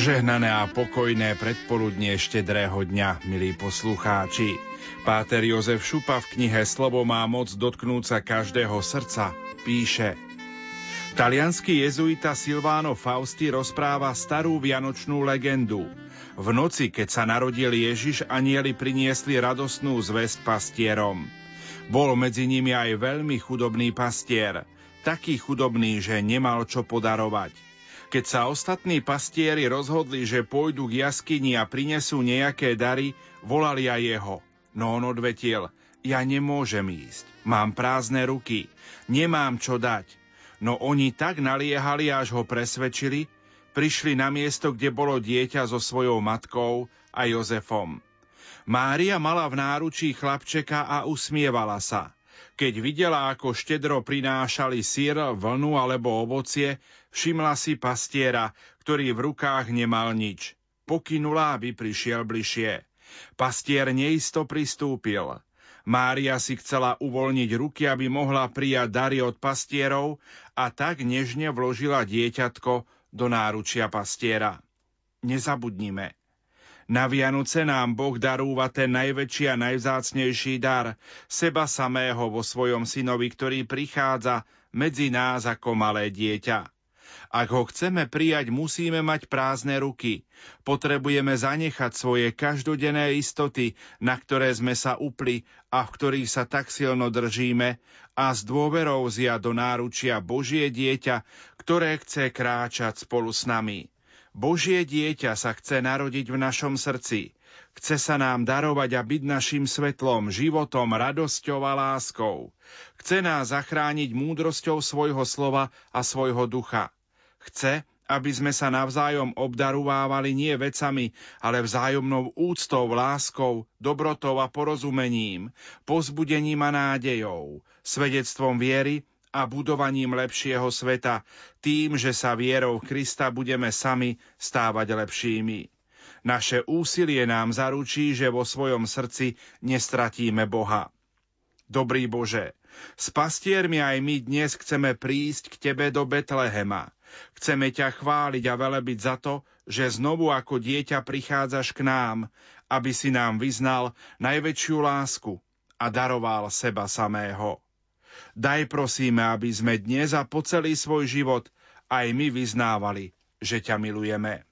Požehnané a pokojné predpoludnie štedrého dňa, milí poslucháči. Páter Jozef Šupa v knihe Slovo má moc dotknúť sa každého srdca píše Talianský jezuita Silvano Fausti rozpráva starú vianočnú legendu. V noci, keď sa narodil Ježiš, anieli priniesli radosnú zväzť pastierom. Bol medzi nimi aj veľmi chudobný pastier, taký chudobný, že nemal čo podarovať – keď sa ostatní pastieri rozhodli, že pôjdu k jaskyni a prinesú nejaké dary, volali aj jeho. No on odvetil, ja nemôžem ísť, mám prázdne ruky, nemám čo dať. No oni tak naliehali, až ho presvedčili, prišli na miesto, kde bolo dieťa so svojou matkou a Jozefom. Mária mala v náručí chlapčeka a usmievala sa – keď videla, ako štedro prinášali sír, vlnu alebo ovocie, všimla si pastiera, ktorý v rukách nemal nič. Pokynula, aby prišiel bližšie. Pastier neisto pristúpil. Mária si chcela uvoľniť ruky, aby mohla prijať dary od pastierov a tak nežne vložila dieťatko do náručia pastiera. Nezabudnime, na Vianoce nám Boh darúva ten najväčší a najvzácnejší dar, seba samého vo svojom synovi, ktorý prichádza medzi nás ako malé dieťa. Ak ho chceme prijať, musíme mať prázdne ruky. Potrebujeme zanechať svoje každodenné istoty, na ktoré sme sa upli a v ktorých sa tak silno držíme, a s dôverou zia do náručia Božie dieťa, ktoré chce kráčať spolu s nami. Božie dieťa sa chce narodiť v našom srdci. Chce sa nám darovať a byť našim svetlom, životom, radosťou a láskou. Chce nás zachrániť múdrosťou svojho slova a svojho ducha. Chce, aby sme sa navzájom obdarovávali nie vecami, ale vzájomnou úctou, láskou, dobrotou a porozumením, pozbudením a nádejou, svedectvom viery a budovaním lepšieho sveta, tým, že sa vierou Krista budeme sami stávať lepšími. Naše úsilie nám zaručí, že vo svojom srdci nestratíme Boha. Dobrý Bože, s pastiermi aj my dnes chceme prísť k Tebe do Betlehema. Chceme ťa chváliť a velebiť za to, že znovu ako dieťa prichádzaš k nám, aby si nám vyznal najväčšiu lásku a daroval seba samého. Daj prosíme, aby sme dnes a po celý svoj život aj my vyznávali, že ťa milujeme.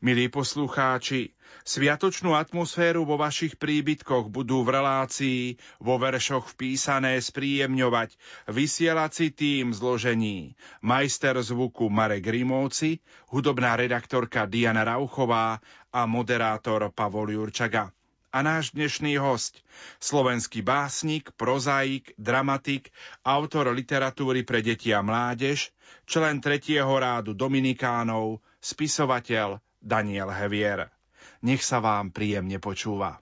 Milí poslucháči, sviatočnú atmosféru vo vašich príbytkoch budú v relácii, vo veršoch vpísané spríjemňovať vysielací tým zložení majster zvuku Marek Rimóci, hudobná redaktorka Diana Rauchová a moderátor Pavol Jurčaga a náš dnešný host, slovenský básnik, prozaik, dramatik, autor literatúry pre deti a mládež, člen tretieho rádu Dominikánov, spisovateľ Daniel Hevier. Nech sa vám príjemne počúva.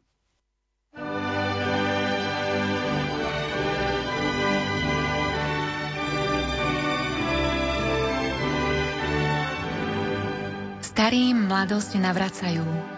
Starým mladosť navracajú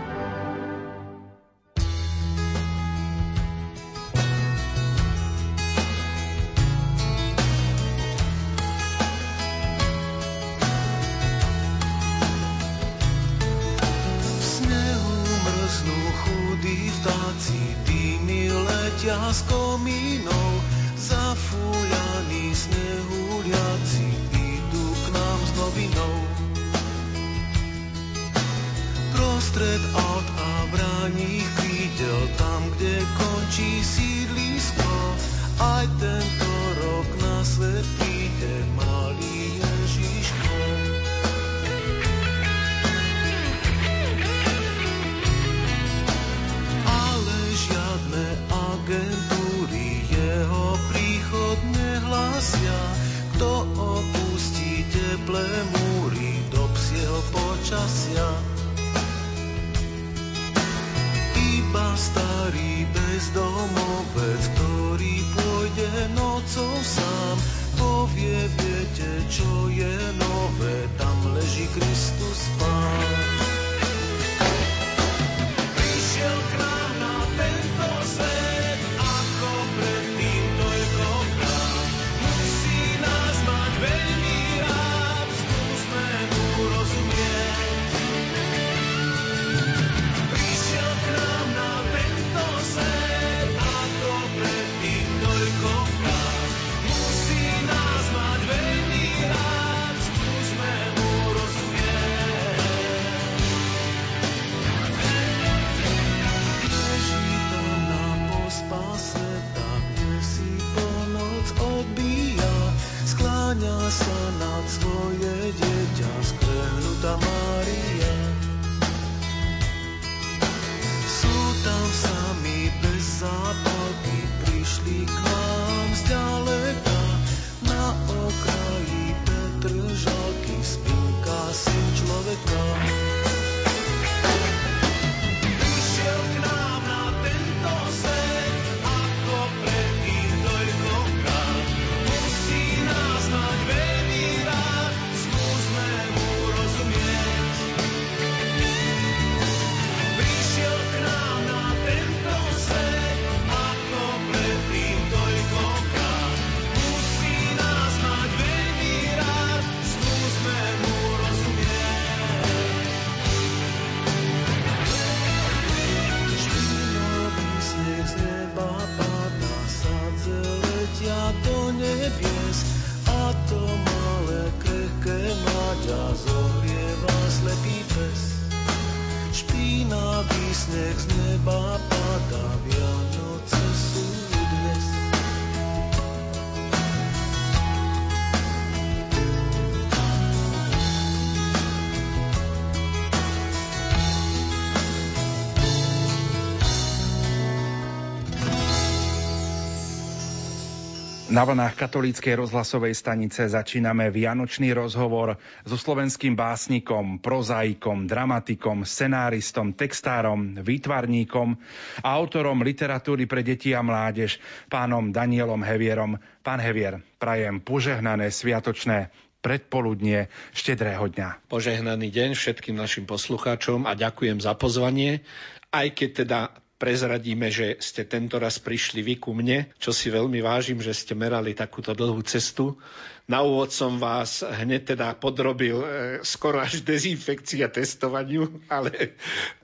Na vlnách katolíckej rozhlasovej stanice začíname vianočný rozhovor so slovenským básnikom, prozaikom, dramatikom, scenáristom, textárom, výtvarníkom a autorom literatúry pre deti a mládež, pánom Danielom Hevierom. Pán Hevier, prajem požehnané sviatočné predpoludnie štedrého dňa. Požehnaný deň všetkým našim poslucháčom a ďakujem za pozvanie, aj keď teda prezradíme, že ste tento raz prišli vy ku mne, čo si veľmi vážim, že ste merali takúto dlhú cestu. Na úvod som vás hneď teda podrobil e, skoro až dezinfekcii a testovaniu, ale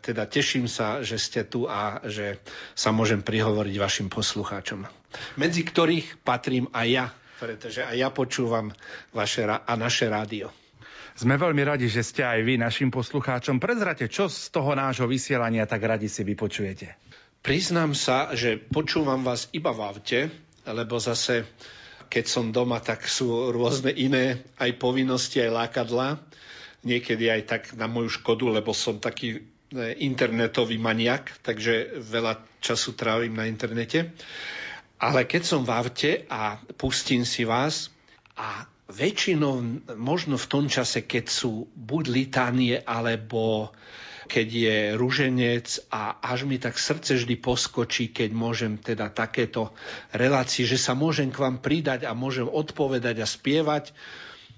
teda teším sa, že ste tu a že sa môžem prihovoriť vašim poslucháčom. Medzi ktorých patrím aj ja, pretože aj ja počúvam vaše a naše rádio. Sme veľmi radi, že ste aj vy našim poslucháčom. Prezrate, čo z toho nášho vysielania tak radi si vypočujete. Priznám sa, že počúvam vás iba v aute, lebo zase keď som doma, tak sú rôzne iné aj povinnosti, aj lákadla. Niekedy aj tak na moju škodu, lebo som taký e, internetový maniak, takže veľa času trávim na internete. Ale keď som v aute a pustím si vás a väčšinou možno v tom čase, keď sú buď litánie, alebo keď je ruženec a až mi tak srdce vždy poskočí, keď môžem teda takéto relácie, že sa môžem k vám pridať a môžem odpovedať a spievať.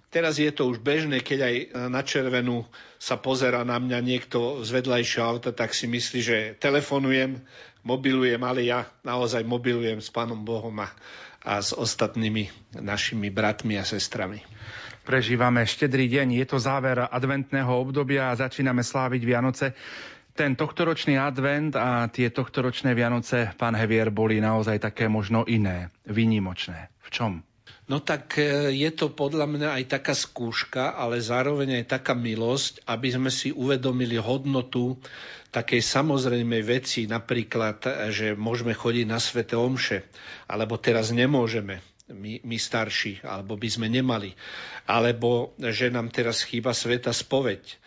Teraz je to už bežné, keď aj na červenú sa pozera na mňa niekto z vedľajšieho auta, tak si myslí, že telefonujem, mobilujem, ale ja naozaj mobilujem s Pánom Bohom a a s ostatnými našimi bratmi a sestrami. Prežívame štedrý deň, je to záver adventného obdobia a začíname sláviť Vianoce. Ten tohtoročný advent a tie tohtoročné Vianoce, pán Hevier, boli naozaj také možno iné, výnimočné. V čom? No tak e, je to podľa mňa aj taká skúška, ale zároveň aj taká milosť, aby sme si uvedomili hodnotu takej samozrejmej veci, napríklad, že môžeme chodiť na svete omše, alebo teraz nemôžeme, my, my starší, alebo by sme nemali, alebo že nám teraz chýba sveta spoveď.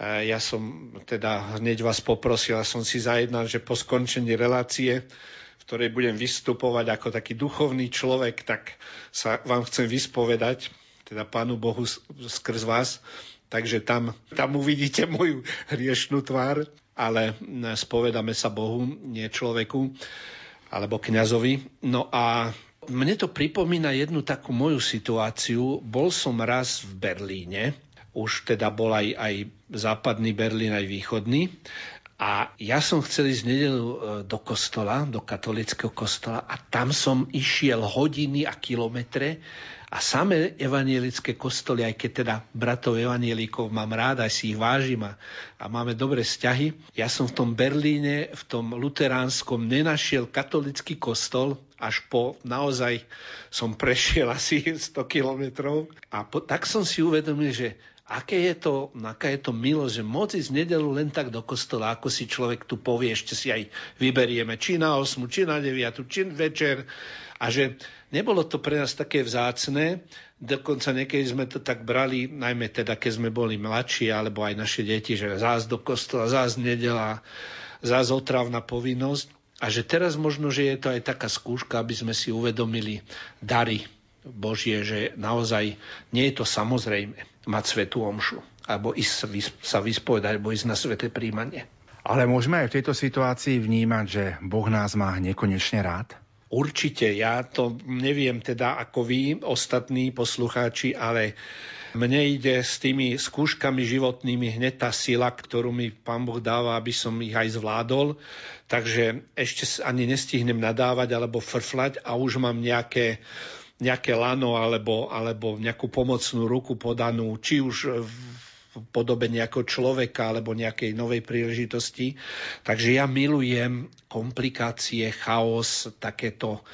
Ja som teda hneď vás poprosil, a som si zajednal, že po skončení relácie v ktorej budem vystupovať ako taký duchovný človek, tak sa vám chcem vyspovedať, teda Pánu Bohu skrz vás. Takže tam, tam uvidíte moju hriešnú tvár, ale spovedáme sa Bohu, nie človeku alebo kňazovi. No a mne to pripomína jednu takú moju situáciu. Bol som raz v Berlíne, už teda bol aj, aj západný Berlín, aj východný. A ja som chcel ísť nedelu e, do kostola, do katolického kostola a tam som išiel hodiny a kilometre a samé evanielické kostoly, aj keď teda bratov evanielikov mám rád, aj si ich vážim a, a máme dobré vzťahy. Ja som v tom Berlíne, v tom luteránskom nenašiel katolický kostol, až po naozaj som prešiel asi 100 kilometrov a po, tak som si uvedomil, že aké je to, aká je to milo, že môcť ísť nedelu len tak do kostola, ako si človek tu povie, ešte si aj vyberieme, či na 8, či na 9, či večer. A že nebolo to pre nás také vzácne, dokonca niekedy sme to tak brali, najmä teda, keď sme boli mladší, alebo aj naše deti, že zás do kostola, zás nedela, zás otravná povinnosť. A že teraz možno, že je to aj taká skúška, aby sme si uvedomili dary Božie, že naozaj nie je to samozrejme mať svetú omšu, alebo ísť sa vyspovedať, alebo ísť na sveté príjmanie. Ale môžeme aj v tejto situácii vnímať, že Boh nás má nekonečne rád? Určite, ja to neviem teda ako vy, ostatní poslucháči, ale mne ide s tými skúškami životnými hneď tá sila, ktorú mi Pán Boh dáva, aby som ich aj zvládol. Takže ešte ani nestihnem nadávať alebo frflať a už mám nejaké nejaké lano alebo, alebo nejakú pomocnú ruku podanú, či už v podobe nejakého človeka alebo nejakej novej príležitosti. Takže ja milujem komplikácie, chaos, takéto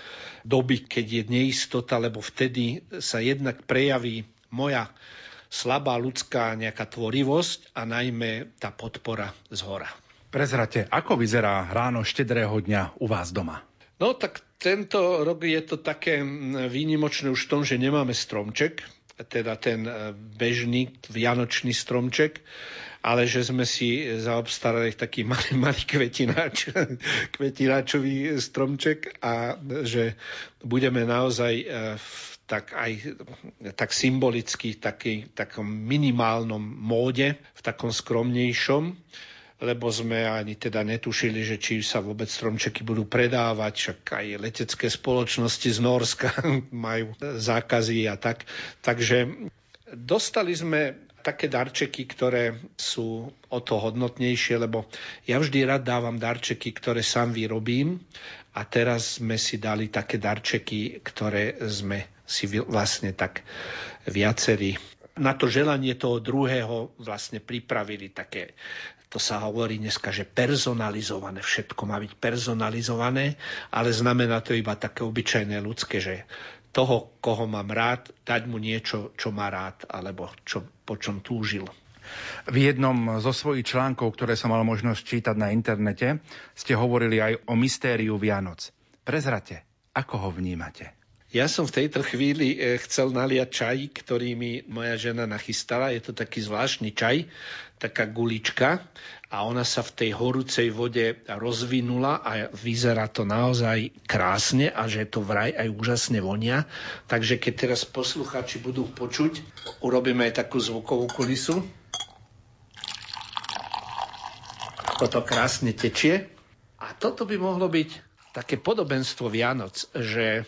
doby, keď je neistota, lebo vtedy sa jednak prejaví moja slabá ľudská nejaká tvorivosť a najmä tá podpora z hora. Prezrate, ako vyzerá ráno štedrého dňa u vás doma? No tak tento rok je to také výnimočné už v tom, že nemáme stromček, teda ten e, bežný vianočný stromček, ale že sme si zaobstarali taký malý, malý kvetináč, kvetináčový stromček a že budeme naozaj e, v tak aj tak symbolicky v takom minimálnom móde, v takom skromnejšom lebo sme ani teda netušili, že či sa vôbec stromčeky budú predávať, však aj letecké spoločnosti z Norska majú zákazy a tak. Takže dostali sme také darčeky, ktoré sú o to hodnotnejšie, lebo ja vždy rád dávam darčeky, ktoré sám vyrobím a teraz sme si dali také darčeky, ktoré sme si vlastne tak viacerí na to želanie toho druhého vlastne pripravili také to sa hovorí dneska, že personalizované, všetko má byť personalizované, ale znamená to iba také obyčajné ľudské, že toho, koho mám rád, dať mu niečo, čo má rád, alebo čo, po čom túžil. V jednom zo svojich článkov, ktoré som mal možnosť čítať na internete, ste hovorili aj o mystériu Vianoc. Prezrate, ako ho vnímate? Ja som v tejto chvíli eh, chcel naliať čaj, ktorý mi moja žena nachystala. Je to taký zvláštny čaj, taká gulička a ona sa v tej horúcej vode rozvinula a vyzerá to naozaj krásne a že to vraj aj úžasne vonia. Takže keď teraz poslucháči budú počuť, urobíme aj takú zvukovú kulisu. Ako to krásne tečie. A toto by mohlo byť také podobenstvo Vianoc, že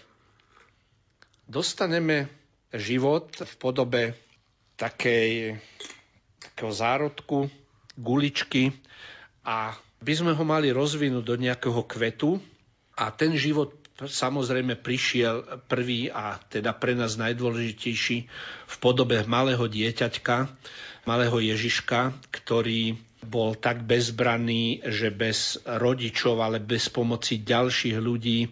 dostaneme život v podobe takej, takého zárodku, guličky a by sme ho mali rozvinúť do nejakého kvetu a ten život samozrejme prišiel prvý a teda pre nás najdôležitejší v podobe malého dieťaťka, malého Ježiška, ktorý bol tak bezbranný, že bez rodičov, ale bez pomoci ďalších ľudí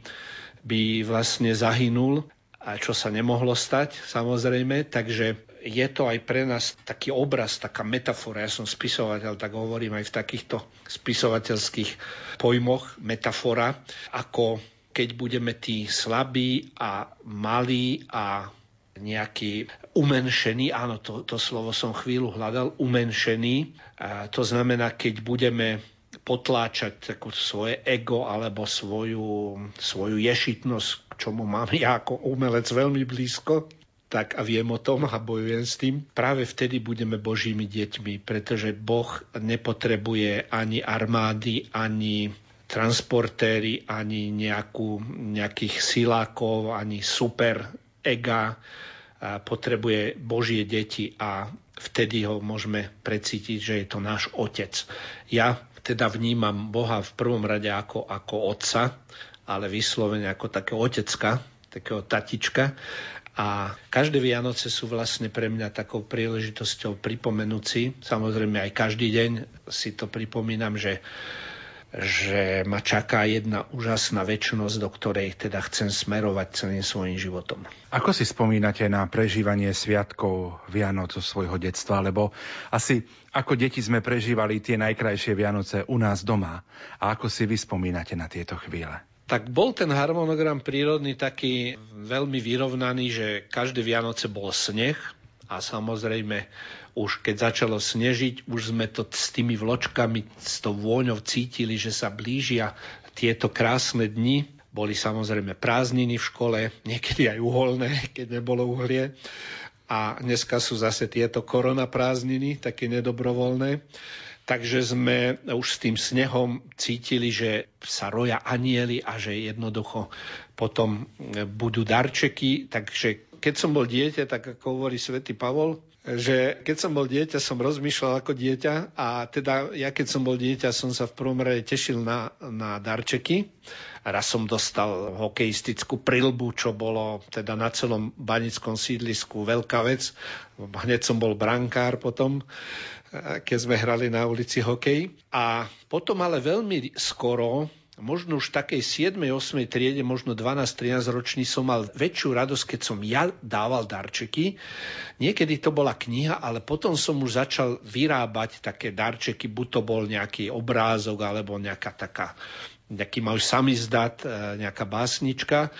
by vlastne zahynul a čo sa nemohlo stať samozrejme, takže je to aj pre nás taký obraz, taká metafora. Ja som spisovateľ, tak hovorím aj v takýchto spisovateľských pojmoch metafora, ako keď budeme tí slabí a malí a nejaký umenšený, áno, to, to slovo som chvíľu hľadal, umenšený. A to znamená, keď budeme potláčať takú svoje ego alebo svoju, svoju ješitnosť, čomu mám ja ako umelec veľmi blízko, tak a viem o tom a bojujem s tým, práve vtedy budeme Božími deťmi, pretože Boh nepotrebuje ani armády, ani transportéry, ani nejakú, nejakých silákov, ani super ega. Potrebuje Božie deti a vtedy ho môžeme precítiť, že je to náš otec. Ja teda vnímam Boha v prvom rade ako, ako otca, ale vyslovene ako takého otecka, takého tatička. A každé Vianoce sú vlastne pre mňa takou príležitosťou pripomenúť si, samozrejme aj každý deň si to pripomínam, že že ma čaká jedna úžasná väčšnosť, do ktorej teda chcem smerovať celým svojim životom. Ako si spomínate na prežívanie sviatkov Vianoc svojho detstva? Lebo asi ako deti sme prežívali tie najkrajšie Vianoce u nás doma. A ako si vy spomínate na tieto chvíle? Tak bol ten harmonogram prírodný taký veľmi vyrovnaný, že každé Vianoce bol sneh a samozrejme už keď začalo snežiť, už sme to s tými vločkami, s tou vôňou cítili, že sa blížia tieto krásne dni. Boli samozrejme prázdniny v škole, niekedy aj uholné, keď nebolo uhlie. A dneska sú zase tieto korona prázdniny, také nedobrovoľné. Takže sme už s tým snehom cítili, že sa roja anieli a že jednoducho potom budú darčeky. Takže keď som bol dieťa, tak ako hovorí svätý Pavol, že keď som bol dieťa, som rozmýšľal ako dieťa a teda ja keď som bol dieťa, som sa v prvom rade tešil na, na darčeky. Raz som dostal hokejistickú prilbu, čo bolo teda na celom banickom sídlisku veľká vec. Hneď som bol brankár potom keď sme hrali na ulici hokej. A potom ale veľmi skoro možno už v takej 7. 8. triede, možno 12-13 ročný som mal väčšiu radosť, keď som ja dával darčeky. Niekedy to bola kniha, ale potom som už začal vyrábať také darčeky, buď to bol nejaký obrázok, alebo nejaká taká nejaký môj samizdat, e, nejaká básnička.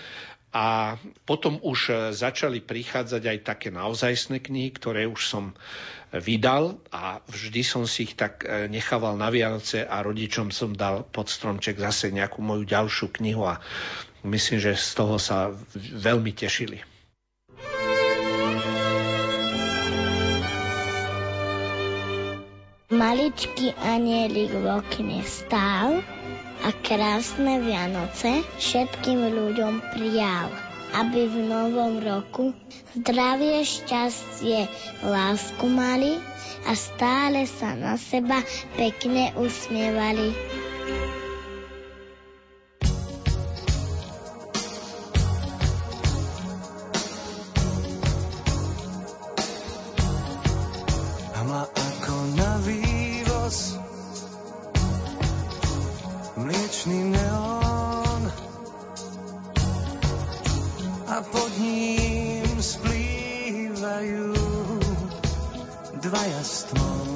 A potom už e, začali prichádzať aj také naozajstné knihy, ktoré už som vydal a vždy som si ich tak e, nechával na Vianoce a rodičom som dal pod stromček zase nejakú moju ďalšiu knihu a myslím, že z toho sa veľmi tešili. Maličký anielik v okne stál a krásne Vianoce všetkým ľuďom prijal aby v novom roku zdravie, šťastie, lásku mali a stále sa na seba pekne usmievali. ním splývajú dvaja stmou.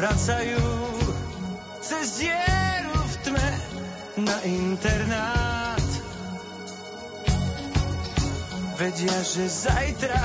Vracajú cez dieru v tme na internát. Vedia, že zajtra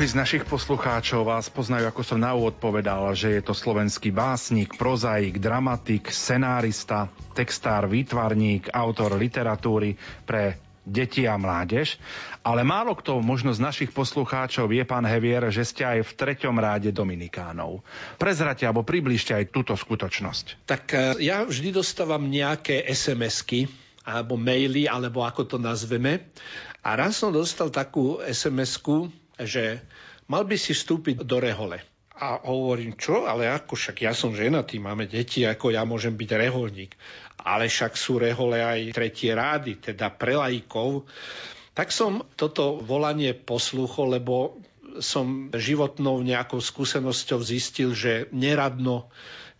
Mnohí z našich poslucháčov vás poznajú, ako som na úvod povedal, že je to slovenský básnik, prozaik, dramatik, scenárista, textár, výtvarník, autor literatúry pre deti a mládež. Ale málo kto možno z našich poslucháčov vie, pán Hevier, že ste aj v treťom ráde Dominikánov. Prezrate alebo približte aj túto skutočnosť. Tak e, ja vždy dostávam nejaké SMS-ky alebo maily, alebo ako to nazveme. A raz som dostal takú SMS-ku, že mal by si vstúpiť do rehole. A hovorím, čo? Ale ako však ja som ženatý, máme deti, ako ja môžem byť reholník. Ale však sú rehole aj tretie rády, teda pre laikov. Tak som toto volanie poslúchol, lebo som životnou nejakou skúsenosťou zistil, že neradno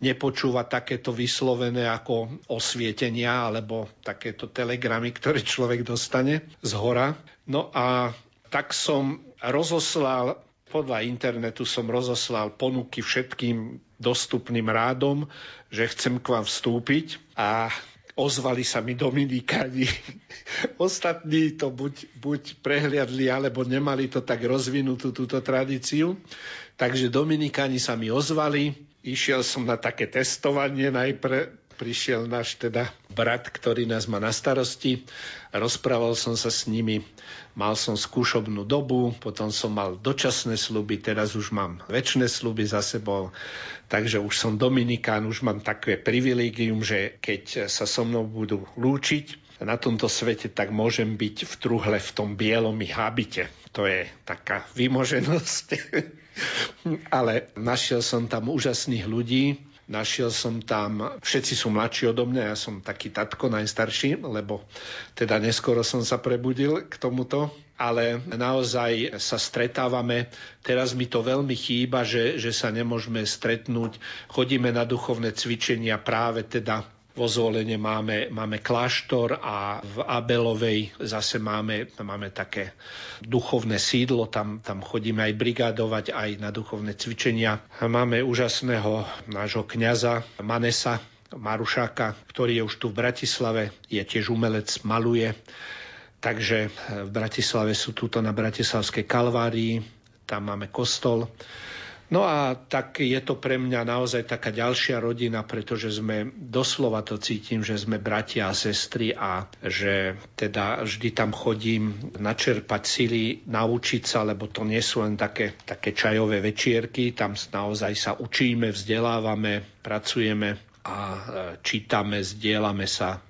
nepočúva takéto vyslovené ako osvietenia alebo takéto telegramy, ktoré človek dostane z hora. No a tak som rozoslal, podľa internetu som rozoslal ponuky všetkým dostupným rádom, že chcem k vám vstúpiť a ozvali sa mi Dominikáni. Ostatní to buď, buď prehliadli, alebo nemali to tak rozvinutú túto tradíciu. Takže Dominikáni sa mi ozvali. Išiel som na také testovanie najprv, prišiel náš teda brat, ktorý nás má na starosti. Rozprával som sa s nimi, mal som skúšobnú dobu, potom som mal dočasné sluby, teraz už mám väčšie sluby za sebou, takže už som Dominikán, už mám také privilégium, že keď sa so mnou budú lúčiť na tomto svete, tak môžem byť v truhle v tom bielom habite. To je taká vymoženosť. Ale našiel som tam úžasných ľudí, Našiel som tam, všetci sú mladší odo mňa, ja som taký tatko najstarší, lebo teda neskoro som sa prebudil k tomuto, ale naozaj sa stretávame. Teraz mi to veľmi chýba, že, že sa nemôžeme stretnúť. Chodíme na duchovné cvičenia práve teda vo Zvolene máme, máme kláštor a v Abelovej zase máme, máme také duchovné sídlo, tam, tam chodíme aj brigádovať, aj na duchovné cvičenia. Máme úžasného nášho kňaza Manesa Marušáka, ktorý je už tu v Bratislave, je tiež umelec, maluje. Takže v Bratislave sú túto na Bratislavskej Kalvárii, tam máme kostol. No a tak je to pre mňa naozaj taká ďalšia rodina, pretože sme doslova to cítim, že sme bratia a sestry a že teda vždy tam chodím načerpať sily, naučiť sa, lebo to nie sú len také, také čajové večierky, tam naozaj sa učíme, vzdelávame, pracujeme a e, čítame, zdieľame sa.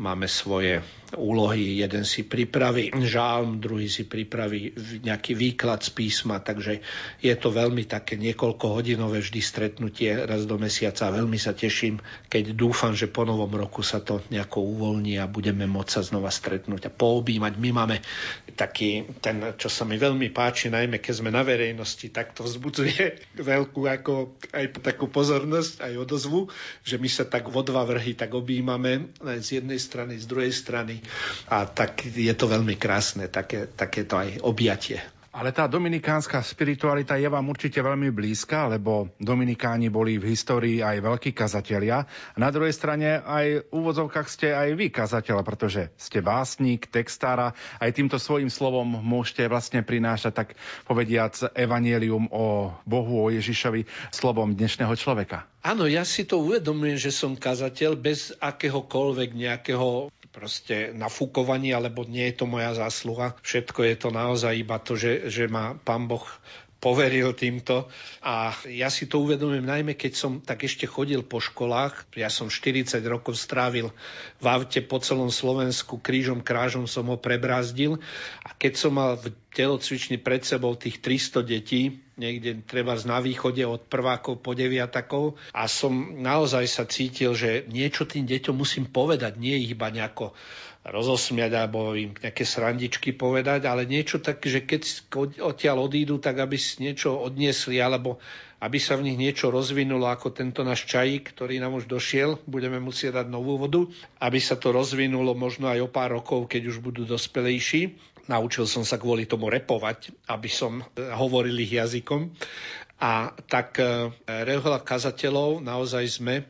máme svoje úlohy. Jeden si pripraví žálm, druhý si pripraví nejaký výklad z písma, takže je to veľmi také niekoľko hodinové vždy stretnutie raz do mesiaca. Veľmi sa teším, keď dúfam, že po novom roku sa to nejako uvoľní a budeme môcť sa znova stretnúť a poobímať. My máme taký, ten, čo sa mi veľmi páči, najmä keď sme na verejnosti, tak to vzbudzuje veľkú ako aj takú pozornosť, aj odozvu, že my sa tak vo dva vrhy tak objímame z jednej strany, z druhej strany a tak je to veľmi krásne, také, takéto aj objatie. Ale tá dominikánska spiritualita je vám určite veľmi blízka, lebo dominikáni boli v histórii aj veľkí kazatelia. Na druhej strane aj v úvodzovkách ste aj vy kazateľ, pretože ste básnik, textára. Aj týmto svojim slovom môžete vlastne prinášať, tak povediac, evanielium o Bohu, o Ježišovi, slovom dnešného človeka. Áno, ja si to uvedomujem, že som kazateľ bez akéhokoľvek nejakého proste nafúkovaní, alebo nie je to moja zásluha. Všetko je to naozaj iba to, že, že ma pán Boh poveril týmto. A ja si to uvedomujem najmä, keď som tak ešte chodil po školách. Ja som 40 rokov strávil v aute po celom Slovensku, krížom krážom som ho prebrázdil. A keď som mal v telocvični pred sebou tých 300 detí, niekde treba na východe od prvákov po deviatakov a som naozaj sa cítil, že niečo tým deťom musím povedať, nie iba nejako rozosmiať alebo im nejaké srandičky povedať, ale niečo tak, že keď odtiaľ odídu, tak aby si niečo odniesli alebo aby sa v nich niečo rozvinulo ako tento náš čajík, ktorý nám už došiel, budeme musieť dať novú vodu, aby sa to rozvinulo možno aj o pár rokov, keď už budú dospelejší. Naučil som sa kvôli tomu repovať, aby som hovoril ich jazykom. A tak eh, rehoľa kazateľov naozaj sme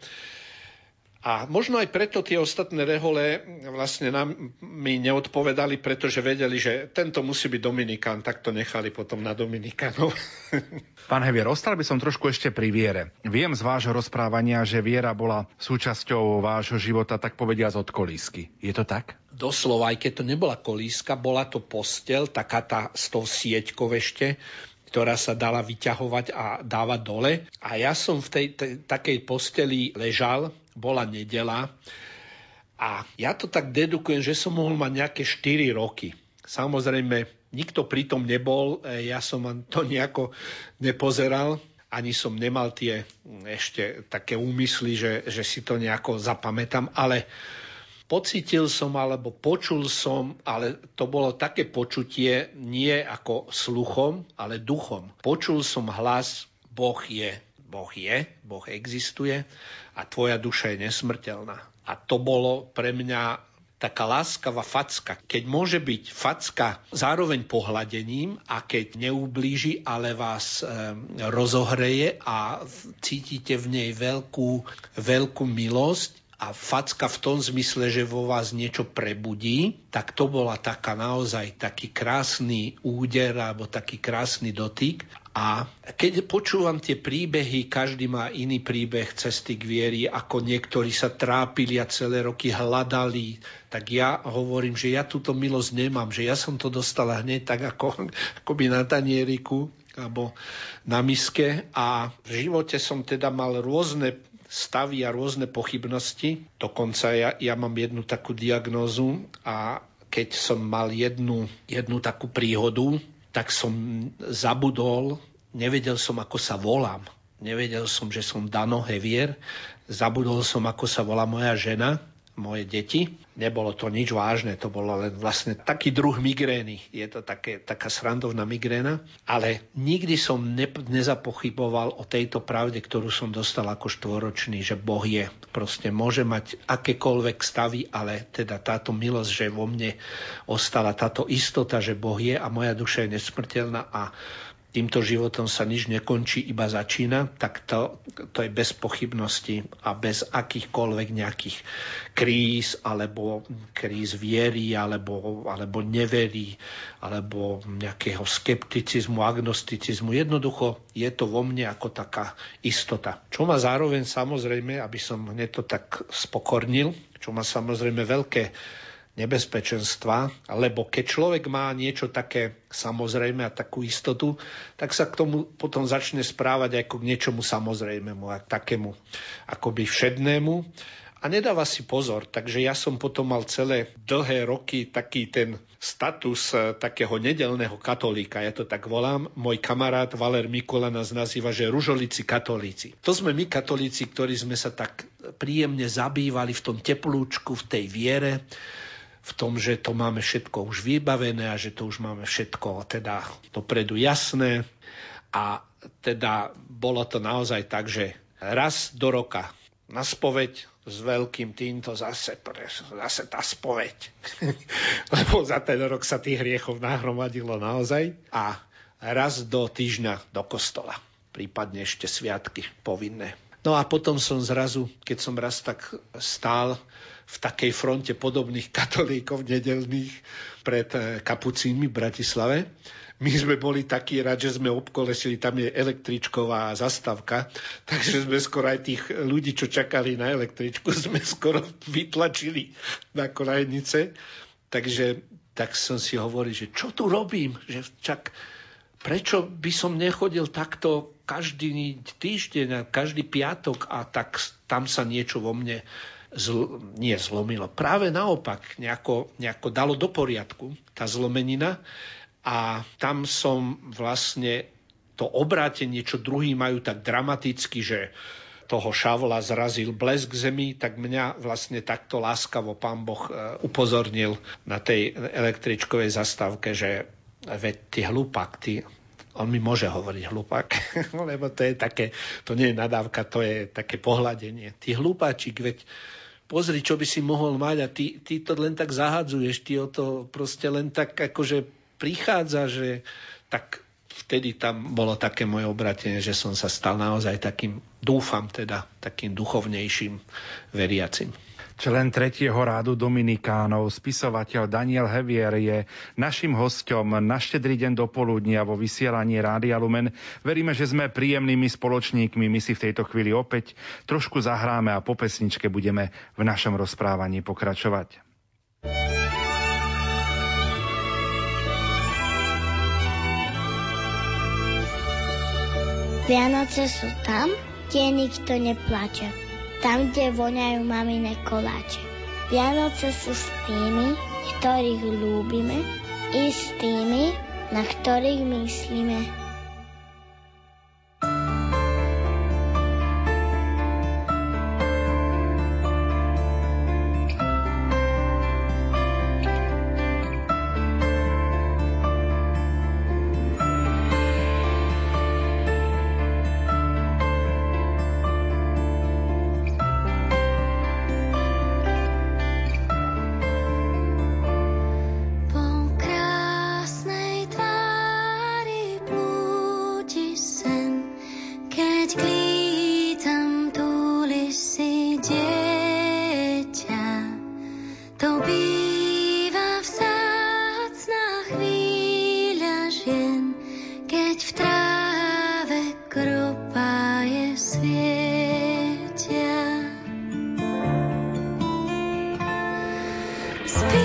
a možno aj preto tie ostatné rehole vlastne nám mi neodpovedali, pretože vedeli, že tento musí byť Dominikán, tak to nechali potom na Dominikánov. Pán Hevier, ostal by som trošku ešte pri viere. Viem z vášho rozprávania, že viera bola súčasťou vášho života, tak povediať od kolísky. Je to tak? Doslova, aj keď to nebola kolíska, bola to postel, taká tá s tou sieťkou ešte, ktorá sa dala vyťahovať a dávať dole. A ja som v tej, tej takej posteli ležal bola nedela a ja to tak dedukujem, že som mohol mať nejaké 4 roky. Samozrejme, nikto pritom nebol, e, ja som to nejako nepozeral, ani som nemal tie ešte také úmysly, že, že si to nejako zapamätám, ale pocitil som alebo počul som, ale to bolo také počutie nie ako sluchom, ale duchom. Počul som hlas Boh je. Boh je, Boh existuje a tvoja duša je nesmrteľná. A to bolo pre mňa taká láskavá facka. Keď môže byť facka zároveň pohľadením a keď neublíži, ale vás e, rozohreje a cítite v nej veľkú, veľkú milosť a facka v tom zmysle, že vo vás niečo prebudí, tak to bola taká naozaj taký krásny úder alebo taký krásny dotyk. A keď počúvam tie príbehy, každý má iný príbeh cesty k viery, ako niektorí sa trápili a celé roky hľadali, tak ja hovorím, že ja túto milosť nemám, že ja som to dostala hneď tak ako, ako by na tanieriku alebo na miske a v živote som teda mal rôzne stavy a rôzne pochybnosti. Dokonca ja, ja mám jednu takú diagnózu a keď som mal jednu, jednu takú príhodu, tak som zabudol, nevedel som, ako sa volám. Nevedel som, že som Dano Hevier. Zabudol som, ako sa volá moja žena moje deti. Nebolo to nič vážne, to bolo len vlastne taký druh migrény. Je to také, taká srandovná migréna, ale nikdy som ne, nezapochyboval o tejto pravde, ktorú som dostal ako štvoročný, že Boh je. Proste môže mať akékoľvek stavy, ale teda táto milosť, že vo mne ostala táto istota, že Boh je a moja duša je nesmrteľná a týmto životom sa nič nekončí, iba začína, tak to, to je bez pochybnosti a bez akýchkoľvek nejakých kríz, alebo kríz viery, alebo, alebo neverí, alebo nejakého skepticizmu, agnosticizmu. Jednoducho je to vo mne ako taká istota. Čo má zároveň samozrejme, aby som hneď to tak spokornil, čo má samozrejme veľké nebezpečenstva, lebo keď človek má niečo také samozrejme a takú istotu, tak sa k tomu potom začne správať ako k niečomu samozrejmému a takému akoby všednému. A nedáva si pozor. Takže ja som potom mal celé dlhé roky taký ten status e, takého nedelného katolíka, ja to tak volám. Môj kamarát Valer Mikula nás nazýva, že ružolici katolíci. To sme my katolíci, ktorí sme sa tak príjemne zabývali v tom teplúčku, v tej viere, v tom, že to máme všetko už vybavené a že to už máme všetko teda dopredu jasné. A teda bolo to naozaj tak, že raz do roka na spoveď s veľkým týmto zase, zase tá spoveď. Lebo za ten rok sa tých hriechov nahromadilo naozaj. A raz do týždňa do kostola. Prípadne ešte sviatky povinné. No a potom som zrazu, keď som raz tak stál v takej fronte podobných katolíkov nedelných pred eh, kapucínmi v Bratislave, my sme boli takí rád, že sme obkolesili, tam je električková zastavka, takže sme skoro aj tých ľudí, čo čakali na električku, sme skoro vytlačili na kolejnice. Takže tak som si hovoril, že čo tu robím? Že čak, prečo by som nechodil takto každý týždeň každý piatok a tak tam sa niečo vo mne zl, nie zlomilo. Práve naopak, nejako, nejako dalo do poriadku tá zlomenina a tam som vlastne to obrátenie, čo druhý majú tak dramaticky, že toho šavla zrazil blesk zemi, tak mňa vlastne takto láskavo pán Boh e, upozornil na tej električkovej zastávke, že veď ty hlupák, ty, on mi môže hovoriť hlupák, lebo to je také, to nie je nadávka, to je také pohľadenie. Ty hlupáčik, veď pozri, čo by si mohol mať a ty, ty to len tak zahadzuješ, ty o to proste len tak akože prichádza, že tak vtedy tam bolo také moje obratenie, že som sa stal naozaj takým, dúfam teda, takým duchovnejším veriacim. Člen tretieho rádu Dominikánov, spisovateľ Daniel Hevier je našim hostom na štedrý deň do poludnia vo vysielaní Rádia Lumen. Veríme, že sme príjemnými spoločníkmi. My si v tejto chvíli opäť trošku zahráme a po pesničke budeme v našom rozprávaní pokračovať. Vianoce sú tam, kde nikto neplače. Tam, kde voňajú mamine koláče. Vianoce sú s tými, ktorých ľúbime, i s tými, na ktorých myslíme. speak.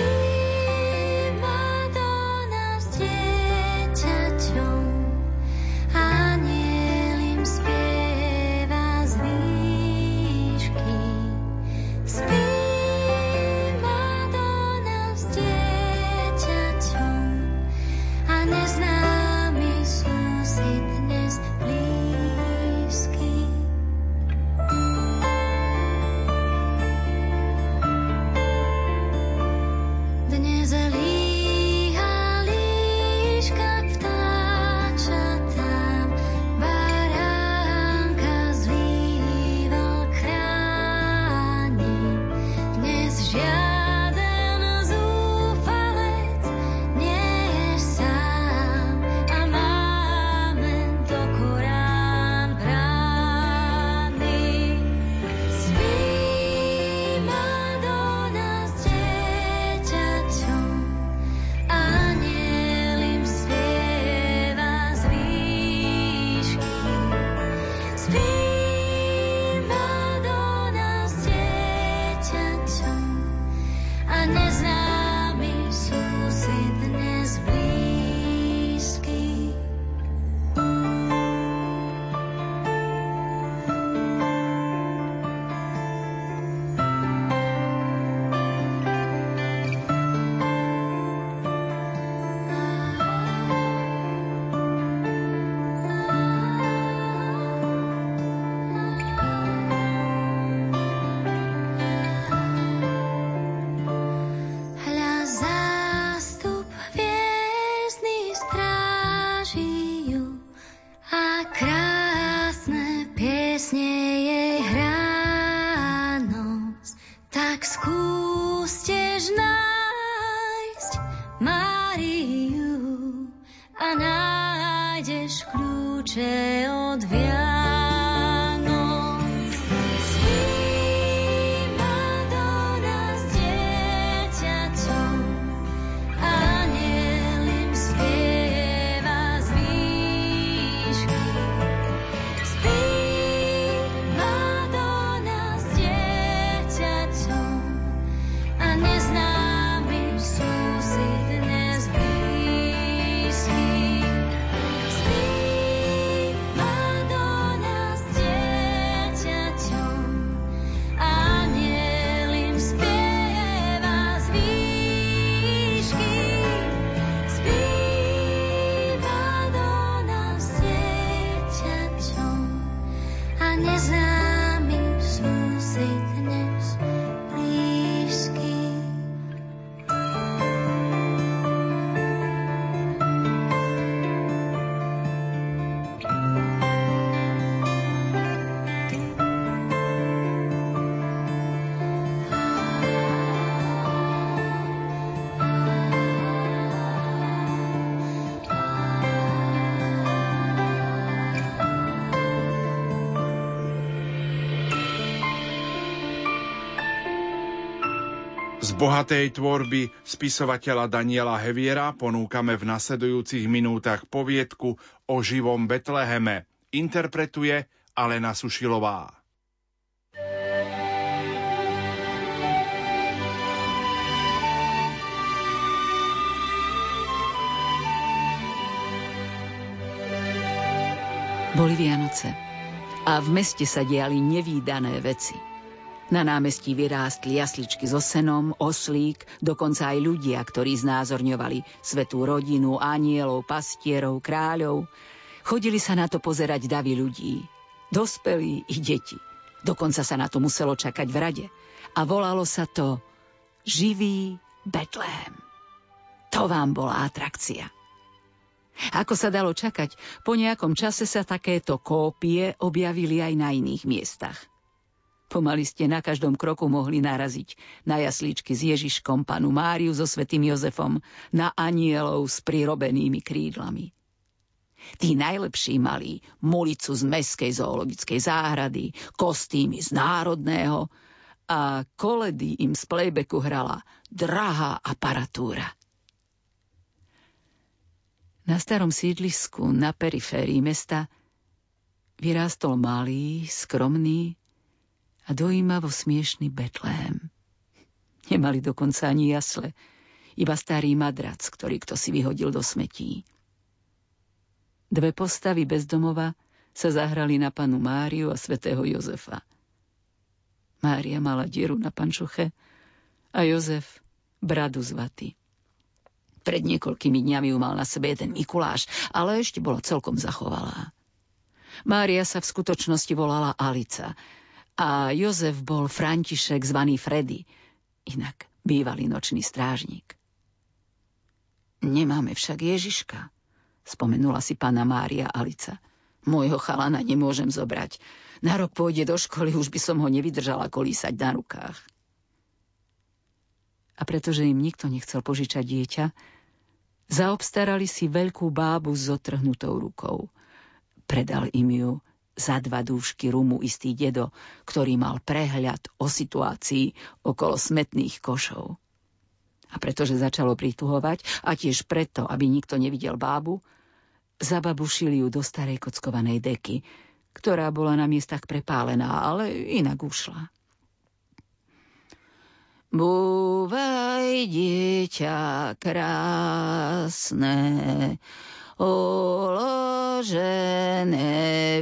Bohatej tvorby spisovateľa Daniela Heviera ponúkame v nasledujúcich minútach poviedku o živom Betleheme. Interpretuje Alena Sušilová. Boli Vianoce a v meste sa diali nevýdané veci. Na námestí vyrástli jasličky so senom, oslík, dokonca aj ľudia, ktorí znázorňovali svetú rodinu, anielov, pastierov, kráľov. Chodili sa na to pozerať davy ľudí, dospelí i deti. Dokonca sa na to muselo čakať v rade. A volalo sa to Živý Betlehem. To vám bola atrakcia. Ako sa dalo čakať, po nejakom čase sa takéto kópie objavili aj na iných miestach. Pomaly ste na každom kroku mohli naraziť na jaslíčky s Ježiškom, panu Máriu so svetým Jozefom, na anielov s prirobenými krídlami. Tí najlepší mali mulicu z meskej zoologickej záhrady, kostýmy z národného a koledy im z playbacku hrala drahá aparatúra. Na starom sídlisku na periférii mesta vyrástol malý, skromný a dojímavo smiešný Betlehem. Nemali dokonca ani jasle, iba starý madrac, ktorý kto si vyhodil do smetí. Dve postavy bezdomova sa zahrali na panu Máriu a svätého Jozefa. Mária mala dieru na pančuche a Jozef bradu z vaty. Pred niekoľkými dňami ju mal na sebe jeden Mikuláš, ale ešte bola celkom zachovalá. Mária sa v skutočnosti volala Alica a Jozef bol František zvaný Freddy, inak bývalý nočný strážnik. Nemáme však Ježiška, spomenula si pána Mária Alica. Môjho chalana nemôžem zobrať. Na rok pôjde do školy, už by som ho nevydržala kolísať na rukách. A pretože im nikto nechcel požičať dieťa, zaobstarali si veľkú bábu s otrhnutou rukou. Predal im ju za dva dúšky rumu istý dedo, ktorý mal prehľad o situácii okolo smetných košov. A pretože začalo prituhovať, a tiež preto, aby nikto nevidel bábu, zababušili ju do starej kockovanej deky, ktorá bola na miestach prepálená, ale inak ušla. Búvaj, dieťa krásne, uložené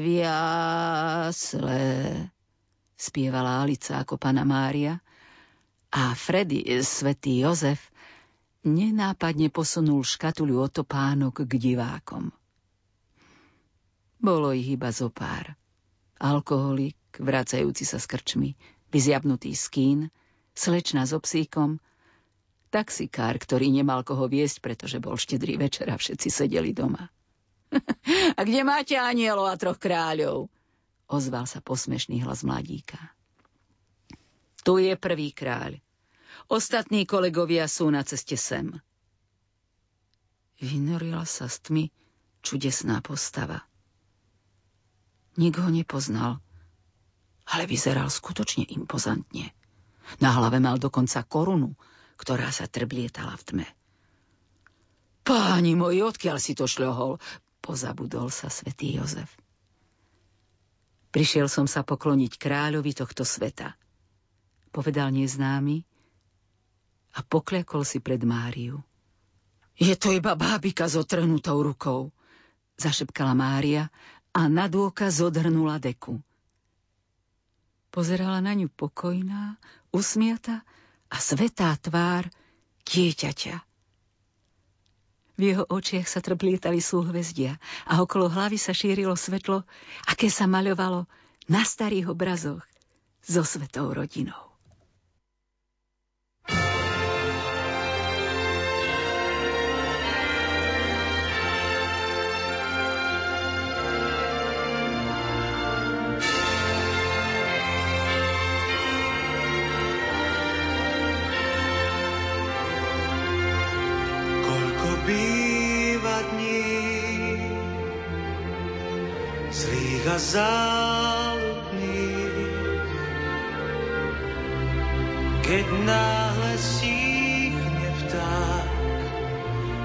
v jasle, spievala Alica ako pana Mária a Freddy, svätý Jozef, nenápadne posunul škatuľu o topánok k divákom. Bolo ich iba zo pár. Alkoholik, vracajúci sa s krčmi, vyzjabnutý skín, slečna s obsíkom, taxikár, ktorý nemal koho viesť, pretože bol štedrý večer a všetci sedeli doma. a kde máte anielov a troch kráľov? Ozval sa posmešný hlas mladíka. Tu je prvý kráľ. Ostatní kolegovia sú na ceste sem. Vynorila sa s tmy čudesná postava. Nik ho nepoznal, ale vyzeral skutočne impozantne. Na hlave mal dokonca korunu, ktorá sa trblietala v tme. Páni moji, odkiaľ si to šľohol? Pozabudol sa svätý Jozef. Prišiel som sa pokloniť kráľovi tohto sveta. Povedal neznámy a poklekol si pred Máriu. Je to iba bábika s otrhnutou rukou, zašepkala Mária a na dôkaz odhrnula deku. Pozerala na ňu pokojná, usmiata a svetá tvár dieťaťa. V jeho očiach sa trblietali súhvezdia a okolo hlavy sa šírilo svetlo, aké sa maľovalo na starých obrazoch so svetou rodinou. Zlých a záľudných, keď náhle síchne vták,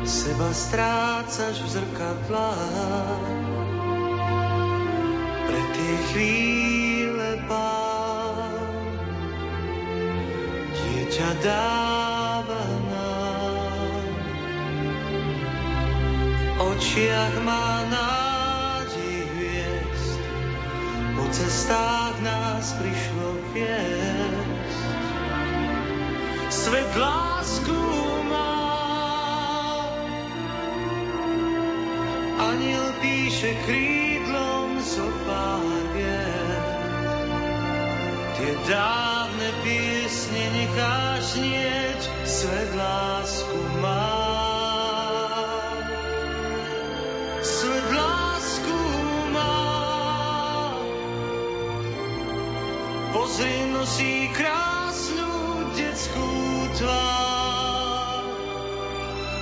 seba strácaš v zrkadlách. Pre tie chvíle pán dieťa dáva nám očiach má nádej cestách nás prišlo viesť. Svet lásku má, aniel píše krídlom zo pár vied. Tie dávne piesne necháš znieť, svet lásku má. Pozri, nosí krásnu detskú tvár.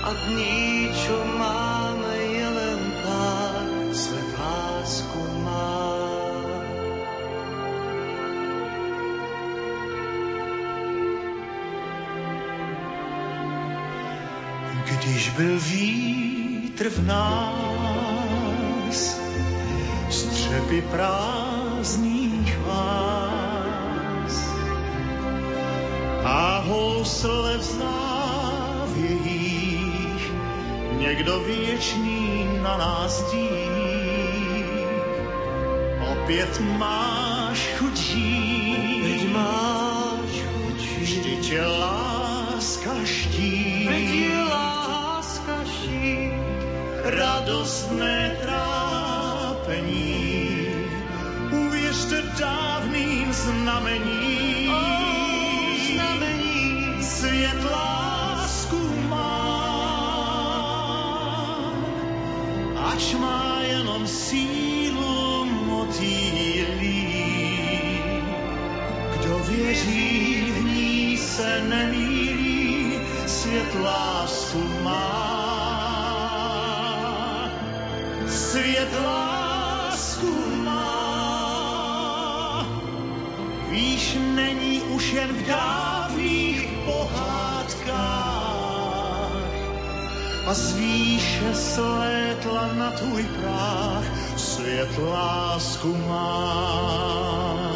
A dní, čo máme, je len pár. Svet lásku má. Když byl vítr v nás, střepy prázdných housle v závějích, někdo věčný na nás dí. Opět máš chuť žít, máš chuť žít. vždyť je láska je láska štít. Radostné trápení, uvěřte dávným znamením. znamení. Svět lásku má, má jenom sílu motýlí. Kdo věří v se nemýlí, svět lásku má. Svět. Víš, není už jen v dávných a z výše slétla na tvůj práh svět lásku má.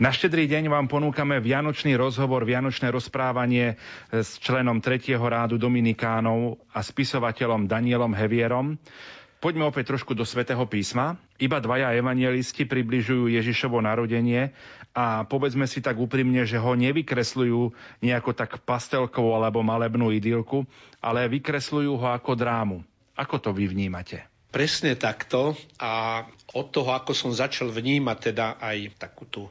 Na štedrý deň vám ponúkame vianočný rozhovor, vianočné rozprávanie s členom tretieho rádu Dominikánov a spisovateľom Danielom Hevierom. Poďme opäť trošku do svätého písma. Iba dvaja evangelisti približujú Ježišovo narodenie a povedzme si tak úprimne, že ho nevykresľujú nejako tak pastelkovú alebo malebnú idylku, ale vykresľujú ho ako drámu. Ako to vy vnímate? Presne takto a od toho, ako som začal vnímať teda aj takú tú,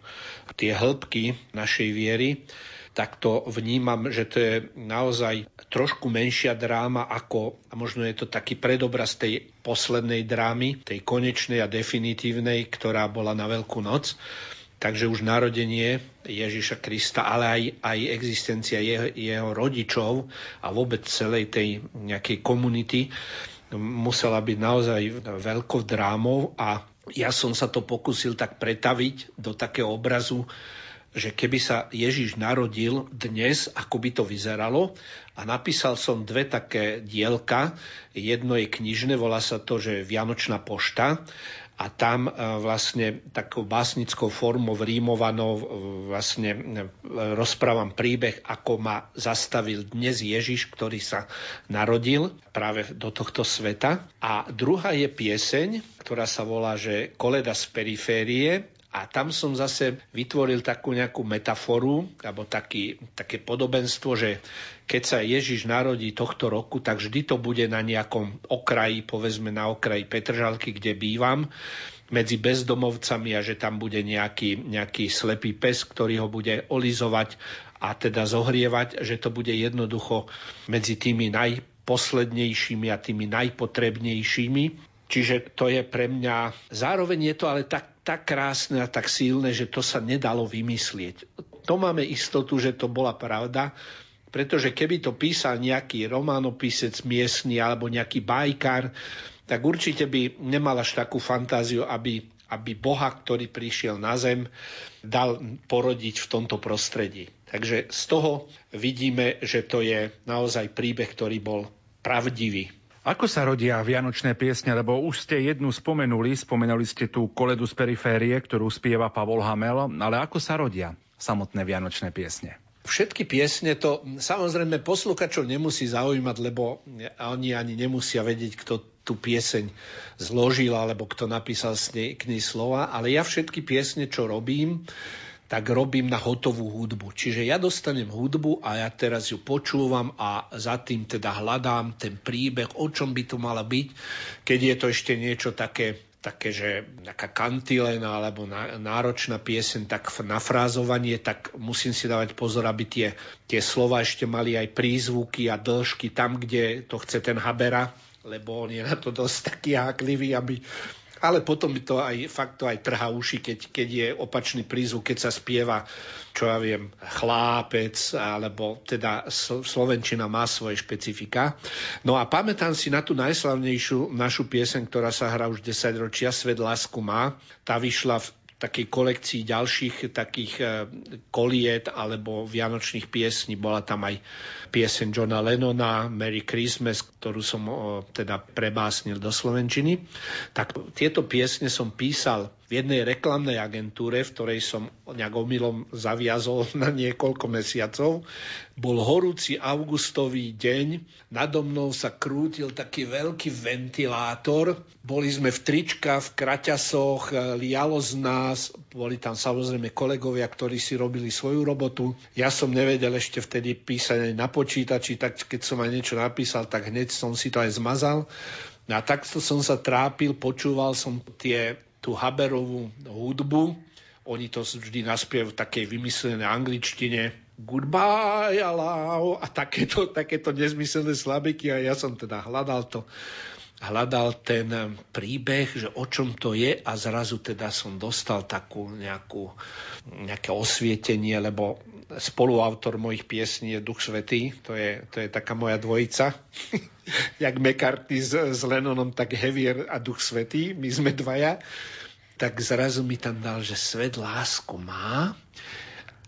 tie hĺbky našej viery, tak to vnímam, že to je naozaj trošku menšia dráma ako, a možno je to taký predobraz tej poslednej drámy, tej konečnej a definitívnej, ktorá bola na Veľkú noc. Takže už narodenie Ježiša Krista, ale aj, aj existencia jeho, jeho rodičov a vôbec celej tej nejakej komunity musela byť naozaj veľkou drámou a ja som sa to pokusil tak pretaviť do takého obrazu, že keby sa Ježiš narodil dnes, ako by to vyzeralo, a napísal som dve také dielka. Jedno je knižné, volá sa to, že Vianočná pošta a tam e, vlastne takou básnickou formou rímovanou e, vlastne e, rozprávam príbeh, ako ma zastavil dnes Ježiš, ktorý sa narodil práve do tohto sveta. A druhá je pieseň, ktorá sa volá, že Koleda z periférie, a tam som zase vytvoril takú nejakú metaforu, alebo taký, také podobenstvo, že keď sa Ježiš narodí tohto roku, tak vždy to bude na nejakom okraji, povedzme na okraji Petržalky, kde bývam, medzi bezdomovcami a že tam bude nejaký, nejaký slepý pes, ktorý ho bude olizovať a teda zohrievať, že to bude jednoducho medzi tými najposlednejšími a tými najpotrebnejšími. Čiže to je pre mňa, zároveň je to ale tak, tak krásne a tak silné, že to sa nedalo vymyslieť. To máme istotu, že to bola pravda, pretože keby to písal nejaký románopisec miestny alebo nejaký bajkár, tak určite by nemal až takú fantáziu, aby, aby Boha, ktorý prišiel na zem, dal porodiť v tomto prostredí. Takže z toho vidíme, že to je naozaj príbeh, ktorý bol pravdivý. Ako sa rodia vianočné piesne, lebo už ste jednu spomenuli, spomenuli ste tú koledu z periférie, ktorú spieva Pavol Hamel, ale ako sa rodia samotné vianočné piesne? Všetky piesne to samozrejme poslúkačov nemusí zaujímať, lebo oni ani nemusia vedieť, kto tú pieseň zložil alebo kto napísal k nej slova, ale ja všetky piesne, čo robím, tak robím na hotovú hudbu. Čiže ja dostanem hudbu a ja teraz ju počúvam a za tým teda hľadám ten príbeh, o čom by to mala byť, keď je to ešte niečo také také, že taká kantilena alebo náročná piesen, tak na frázovanie, tak musím si dávať pozor, aby tie, tie slova ešte mali aj prízvuky a dĺžky tam, kde to chce ten Habera, lebo on je na to dosť taký háklivý, aby ale potom by to aj, fakt to aj trhá uši, keď, keď je opačný prízvuk, keď sa spieva, čo ja viem, chlápec, alebo teda Slovenčina má svoje špecifika. No a pamätám si na tú najslavnejšiu našu pieseň, ktorá sa hrá už 10 ročia, Svet lásku má. Tá vyšla v takej kolekcii ďalších takých e, koliet alebo vianočných piesní. Bola tam aj pieseň Johna Lennona Merry Christmas, ktorú som teda prebásnil do Slovenčiny. Tak tieto piesne som písal v jednej reklamnej agentúre, v ktorej som nejak omylom zaviazol na niekoľko mesiacov. Bol horúci augustový deň, nado mnou sa krútil taký veľký ventilátor, boli sme v trička, v kraťasoch, lialo z nás, boli tam samozrejme kolegovia, ktorí si robili svoju robotu. Ja som nevedel ešte vtedy písať na počítači, tak keď som aj niečo napísal, tak hneď som si to aj zmazal. A takto som sa trápil, počúval som tie tú Haberovú hudbu. Oni to vždy naspievajú v takej vymyslenej angličtine. Goodbye, allow, a takéto, takéto nezmyselné slabiky a ja som teda hľadal to hľadal ten príbeh, že o čom to je a zrazu teda som dostal takú nejakú, nejaké osvietenie, lebo spoluautor mojich piesní je Duch Svetý, to je, to je taká moja dvojica. Jak McCartney s, s Lennonom, tak Heavier a Duch Svetý, my sme dvaja. Tak zrazu mi tam dal, že svet lásku má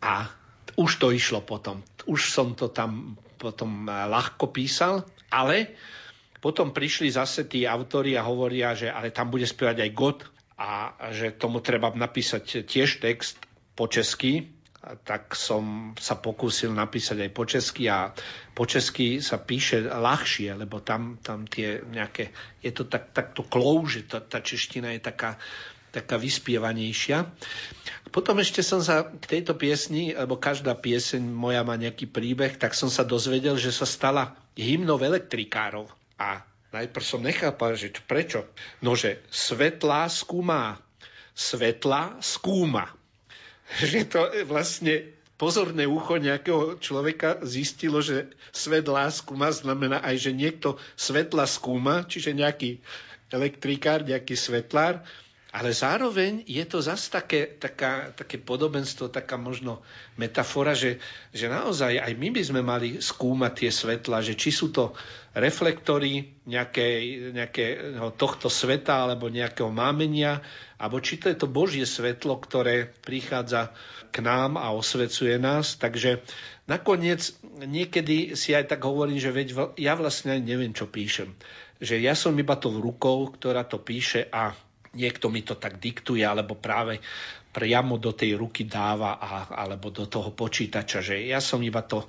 a už to išlo potom. Už som to tam potom ľahko písal, ale potom prišli zase tí autori a hovoria, že ale tam bude spievať aj God a že tomu treba napísať tiež text po česky, tak som sa pokúsil napísať aj po česky a po česky sa píše ľahšie, lebo tam, tam tie nejaké, je to tak, takto klouže, tá, tá čeština je taká, taká vyspievanejšia. Potom ešte som sa k tejto piesni, lebo každá pieseň moja má nejaký príbeh, tak som sa dozvedel, že sa stala hymnou elektrikárov. A najprv som nechápal, že prečo. No, že svetlá skúma, svetla skúma. Že to vlastne pozorné ucho nejakého človeka zistilo, že svet lásku má znamená aj, že niekto svetla skúma, čiže nejaký elektrikár, nejaký svetlár, ale zároveň je to zase také, taká, také podobenstvo, taká možno metafora, že, že naozaj aj my by sme mali skúmať tie svetla, že či sú to reflektory nejaké, nejakého tohto sveta alebo nejakého mámenia, alebo či to je to Božie svetlo, ktoré prichádza k nám a osvecuje nás. Takže nakoniec niekedy si aj tak hovorím, že veď ja vlastne neviem, čo píšem. Že ja som iba tou rukou, ktorá to píše a niekto mi to tak diktuje, alebo práve priamo do tej ruky dáva, a, alebo do toho počítača, že ja som iba to,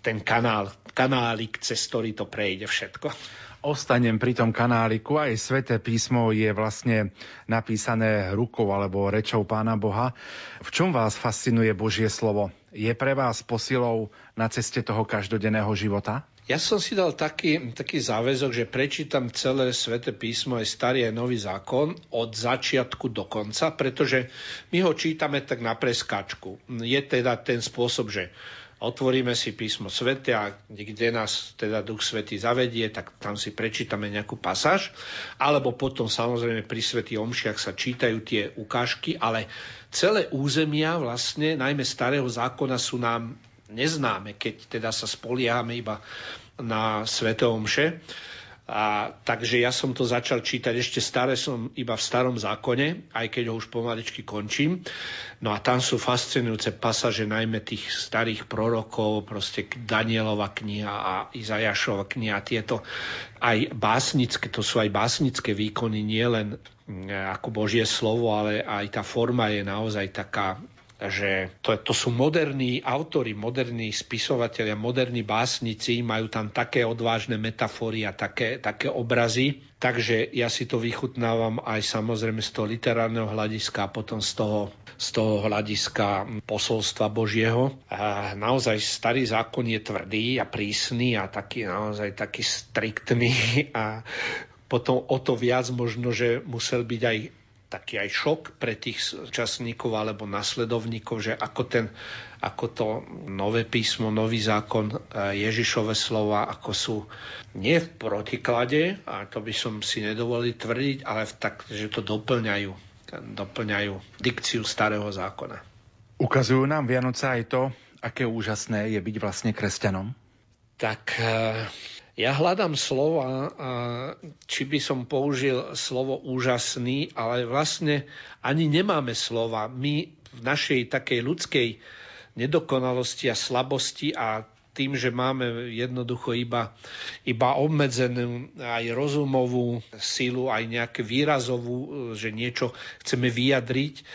ten kanál, kanálik, cez ktorý to prejde všetko. Ostanem pri tom kanáliku. Aj sveté písmo je vlastne napísané rukou alebo rečou Pána Boha. V čom vás fascinuje Božie slovo? Je pre vás posilou na ceste toho každodenného života? Ja som si dal taký, taký záväzok, že prečítam celé sväté písmo, aj starý, aj nový zákon od začiatku do konca, pretože my ho čítame tak na preskáčku. Je teda ten spôsob, že otvoríme si písmo svete a kde nás teda Duch Svetý zavedie, tak tam si prečítame nejakú pasáž, alebo potom samozrejme pri Svetý Omšiach sa čítajú tie ukážky, ale celé územia vlastne, najmä starého zákona, sú nám neznáme, keď teda sa spoliehame iba na Svete Omše. A, takže ja som to začal čítať, ešte staré som iba v starom zákone, aj keď ho už pomaličky končím. No a tam sú fascinujúce pasaže najmä tých starých prorokov, proste Danielova kniha a Izajašova kniha, tieto aj básnické, to sú aj básnické výkony, nie len mm, ako Božie slovo, ale aj tá forma je naozaj taká že to, to sú moderní autory, moderní spisovateľia, moderní básnici, majú tam také odvážne metafory a také, také obrazy, takže ja si to vychutnávam aj samozrejme z toho literárneho hľadiska a potom z toho, z toho hľadiska posolstva Božieho. A naozaj starý zákon je tvrdý a prísny a taký naozaj taký striktný a potom o to viac možno, že musel byť aj taký aj šok pre tých časníkov alebo nasledovníkov, že ako, ten, ako to nové písmo, nový zákon, e, Ježišove slova, ako sú nie v protiklade, a to by som si nedovolil tvrdiť, ale v tak, že to doplňajú, doplňajú dikciu starého zákona. Ukazujú nám Vianoce aj to, aké úžasné je byť vlastne kresťanom? Tak e, ja hľadám slova, či by som použil slovo úžasný, ale vlastne ani nemáme slova. My v našej takej ľudskej nedokonalosti a slabosti a tým, že máme jednoducho iba, iba obmedzenú aj rozumovú silu, aj nejaké výrazovú, že niečo chceme vyjadriť,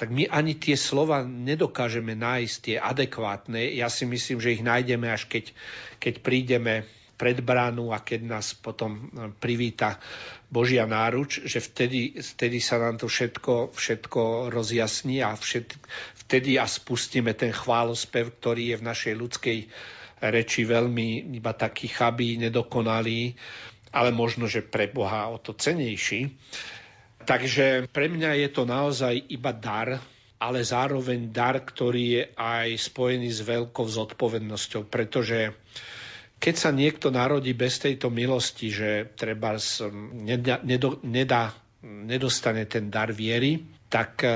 tak my ani tie slova nedokážeme nájsť, tie adekvátne. Ja si myslím, že ich nájdeme až keď, keď prídeme pred bránu a keď nás potom e, privíta Božia náruč, že vtedy, vtedy sa nám to všetko, všetko rozjasní a všet, vtedy a spustíme ten chválospev, ktorý je v našej ľudskej reči veľmi iba taký chabý, nedokonalý, ale možno, že pre Boha o to cenejší. Takže pre mňa je to naozaj iba dar, ale zároveň dar, ktorý je aj spojený s veľkou zodpovednosťou, pretože keď sa niekto narodí bez tejto milosti, že treba nedá, nedostane ten dar viery, tak e,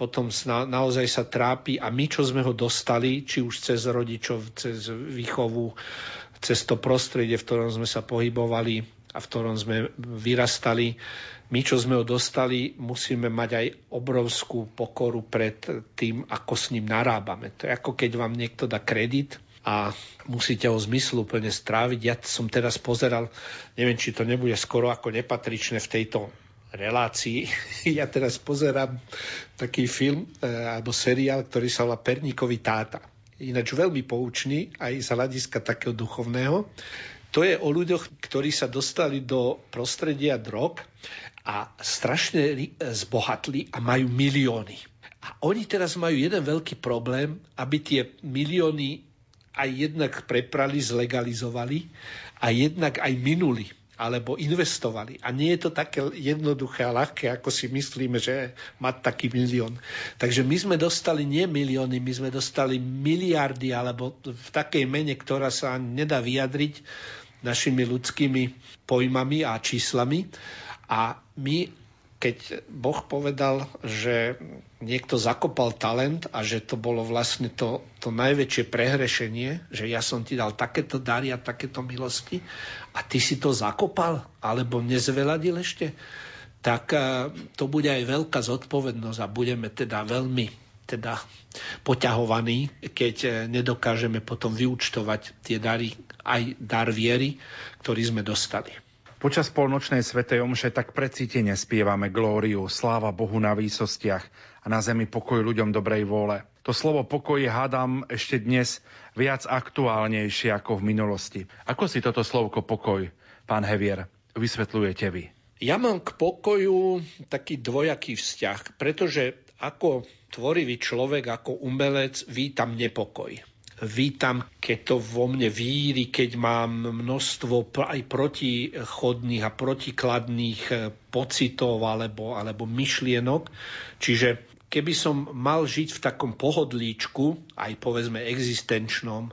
potom naozaj sa trápi a my, čo sme ho dostali, či už cez rodičov, cez výchovu, cez to prostredie, v ktorom sme sa pohybovali a v ktorom sme vyrastali, my, čo sme ho dostali, musíme mať aj obrovskú pokoru pred tým, ako s ním narábame. To je ako keď vám niekto dá kredit a musíte ho zmysluplne stráviť. Ja som teraz pozeral, neviem, či to nebude skoro ako nepatričné v tejto relácii. Ja teraz pozerám taký film e, alebo seriál, ktorý sa volá Perníkový táta. Ináč veľmi poučný aj z hľadiska takého duchovného. To je o ľuďoch, ktorí sa dostali do prostredia drog a strašne zbohatli a majú milióny. A oni teraz majú jeden veľký problém, aby tie milióny aj jednak preprali, zlegalizovali a jednak aj minuli alebo investovali. A nie je to také jednoduché a ľahké, ako si myslíme, že mať taký milión. Takže my sme dostali nie milióny, my sme dostali miliardy, alebo v takej mene, ktorá sa nedá vyjadriť našimi ľudskými pojmami a číslami. A my keď Boh povedal, že niekto zakopal talent a že to bolo vlastne to, to najväčšie prehrešenie, že ja som ti dal takéto dary a takéto milosti a ty si to zakopal alebo nezveladil ešte, tak eh, to bude aj veľká zodpovednosť a budeme teda veľmi teda poťahovaní, keď eh, nedokážeme potom vyučtovať tie dary, aj dar viery, ktorý sme dostali. Počas polnočnej svetej omše tak precítene spievame glóriu, sláva Bohu na výsostiach a na zemi pokoj ľuďom dobrej vôle. To slovo pokoj hádam ešte dnes viac aktuálnejšie ako v minulosti. Ako si toto slovko pokoj, pán Hevier, vysvetľujete vy? Ja mám k pokoju taký dvojaký vzťah, pretože ako tvorivý človek, ako umelec vítam nepokoj vítam, keď to vo mne víri, keď mám množstvo aj protichodných a protikladných e, pocitov alebo, alebo myšlienok. Čiže keby som mal žiť v takom pohodlíčku, aj povedzme existenčnom, e,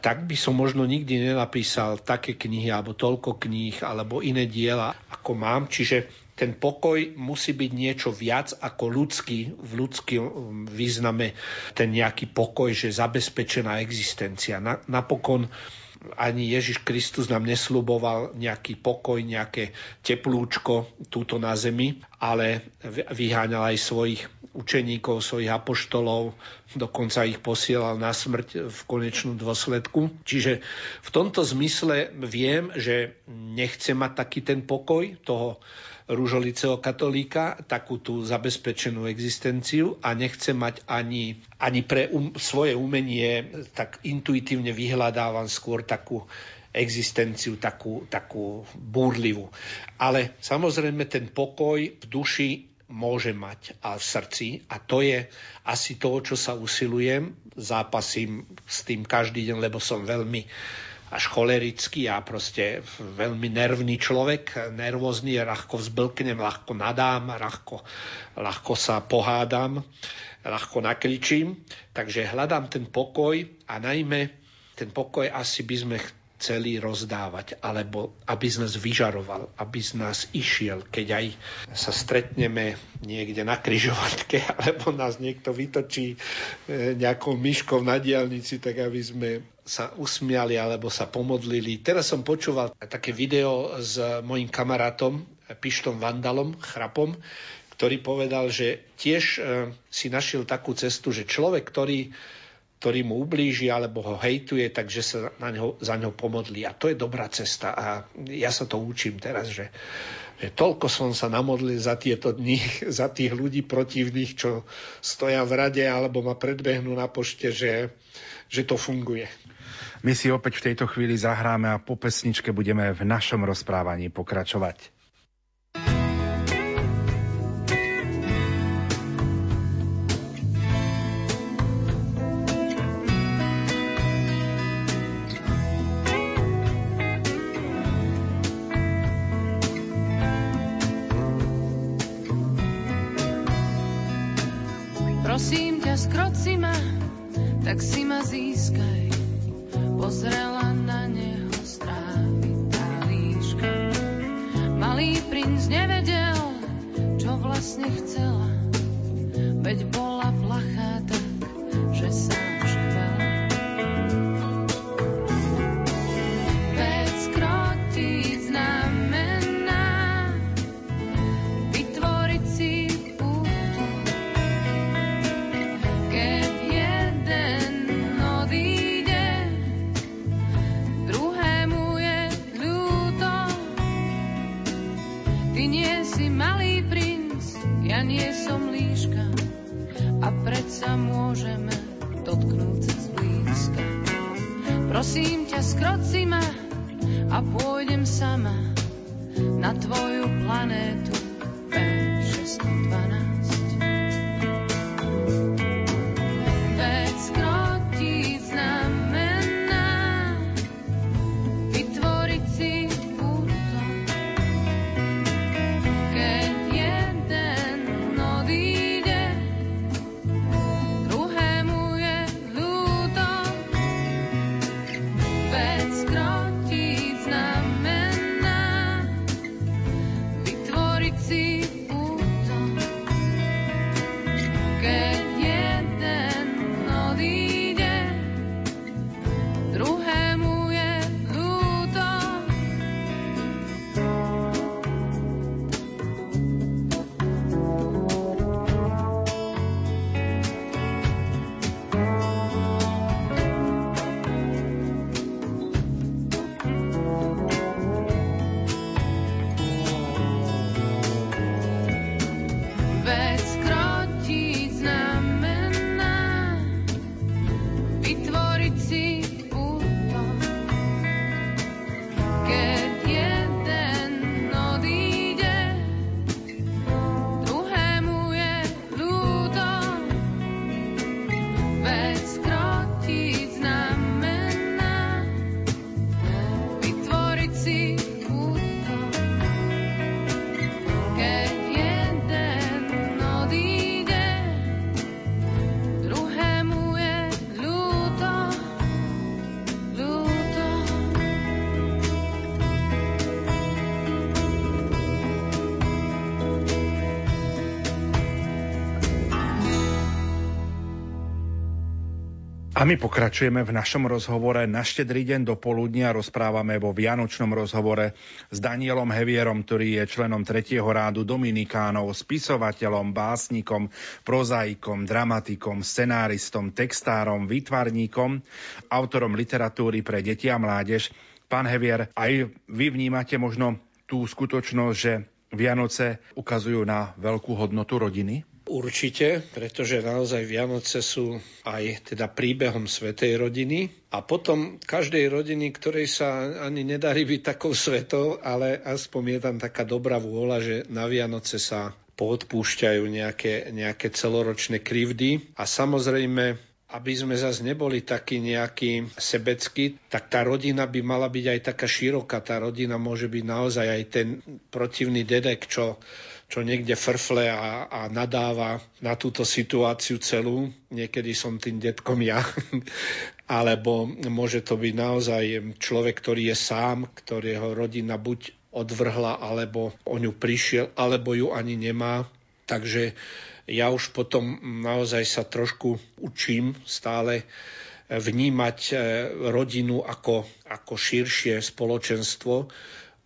tak by som možno nikdy nenapísal také knihy alebo toľko kníh alebo iné diela, ako mám. Čiže ten pokoj musí byť niečo viac ako ľudský, v ľudským um, význame ten nejaký pokoj, že zabezpečená existencia. Na, napokon ani Ježiš Kristus nám nesľuboval nejaký pokoj, nejaké teplúčko túto na zemi, ale vyháňal aj svojich učeníkov, svojich apoštolov, dokonca ich posielal na smrť v konečnom dôsledku. Čiže v tomto zmysle viem, že nechce mať taký ten pokoj toho rúžoliceho katolíka takú tú zabezpečenú existenciu a nechce mať ani, ani pre um, svoje umenie, tak intuitívne vyhľadávam skôr takú existenciu takú, takú búrlivú. Ale samozrejme ten pokoj v duši môže mať a v srdci a to je asi to, čo sa usilujem. Zápasím s tým každý deň, lebo som veľmi až cholerický a proste veľmi nervný človek, nervózny, ľahko vzblknem, ľahko nadám, ľahko, ľahko sa pohádam, ľahko nakričím. Takže hľadám ten pokoj a najmä ten pokoj asi by sme chceli rozdávať, alebo aby z nás vyžaroval, aby z nás išiel, keď aj sa stretneme niekde na kryžovatke, alebo nás niekto vytočí e, nejakou myškou na diálnici, tak aby sme sa usmiali alebo sa pomodlili. Teraz som počúval také video s mojim kamarátom, Pištom Vandalom, Chrapom, ktorý povedal, že tiež e, si našiel takú cestu, že človek, ktorý, ktorý mu ublíži alebo ho hejtuje, takže sa na ňo, za ňo pomodlí. A to je dobrá cesta. A ja sa to učím teraz, že, že toľko som sa namodlil za tieto dni, za tých ľudí protivných, čo stoja v rade alebo ma predbehnú na pošte, že, že to funguje. My si opäť v tejto chvíli zahráme a po pesničke budeme v našom rozprávaní pokračovať. Čo vlastne chcela, veď bola plachá Prosím ťa, skroci ma a pôjdem sama na tvoju planétu A my pokračujeme v našom rozhovore na štedrý deň do poludnia. Rozprávame vo Vianočnom rozhovore s Danielom Hevierom, ktorý je členom tretieho rádu Dominikánov, spisovateľom, básnikom, prozaikom, dramatikom, scenáristom, textárom, výtvarníkom, autorom literatúry pre deti a mládež. Pán Hevier, aj vy vnímate možno tú skutočnosť, že Vianoce ukazujú na veľkú hodnotu rodiny? Určite, pretože naozaj Vianoce sú aj teda príbehom svetej rodiny a potom každej rodiny, ktorej sa ani nedarí byť takou svetou, ale aspoň je tam taká dobrá vôľa, že na Vianoce sa poodpúšťajú nejaké, nejaké celoročné krivdy a samozrejme aby sme zase neboli takí nejakí sebeckí, tak tá rodina by mala byť aj taká široká. Tá rodina môže byť naozaj aj ten protivný dedek, čo, čo niekde frfle a, a nadáva na túto situáciu celú. Niekedy som tým detkom ja. Alebo môže to byť naozaj človek, ktorý je sám, ktorého rodina buď odvrhla, alebo o ňu prišiel, alebo ju ani nemá. Takže ja už potom naozaj sa trošku učím stále vnímať e, rodinu ako, ako širšie spoločenstvo.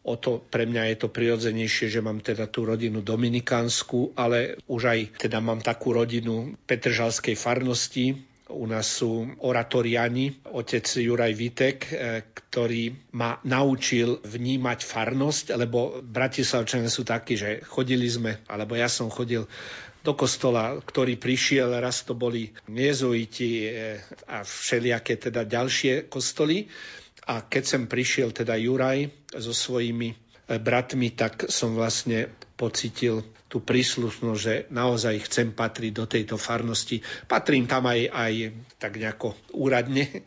O to pre mňa je to prirodzenejšie, že mám teda tú rodinu dominikánsku, ale už aj teda mám takú rodinu Petržalskej farnosti, u nás sú oratoriani, otec Juraj Vitek, e, ktorý ma naučil vnímať farnosť, lebo bratislavčania sú takí, že chodili sme, alebo ja som chodil do kostola, ktorý prišiel, raz to boli jezuiti e, a všelijaké teda ďalšie kostoly. A keď sem prišiel teda Juraj so svojimi e, bratmi, tak som vlastne pocitil tú príslušnosť, že naozaj chcem patriť do tejto farnosti. Patrím tam aj, aj tak nejako úradne,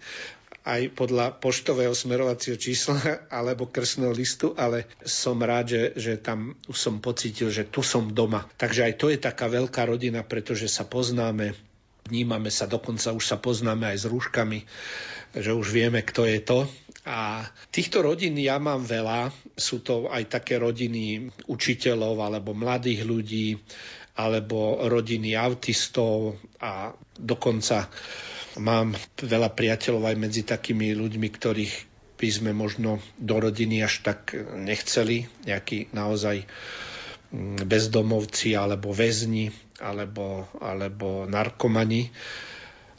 aj podľa poštového smerovacieho čísla alebo krstného listu, ale som rád, že, že tam som pocítil, že tu som doma. Takže aj to je taká veľká rodina, pretože sa poznáme, vnímame sa, dokonca už sa poznáme aj s rúškami, že už vieme, kto je to. A týchto rodín ja mám veľa. Sú to aj také rodiny učiteľov alebo mladých ľudí, alebo rodiny autistov a dokonca Mám veľa priateľov aj medzi takými ľuďmi, ktorých by sme možno do rodiny až tak nechceli, nejakí naozaj mm, bezdomovci alebo väzni alebo, alebo narkomani.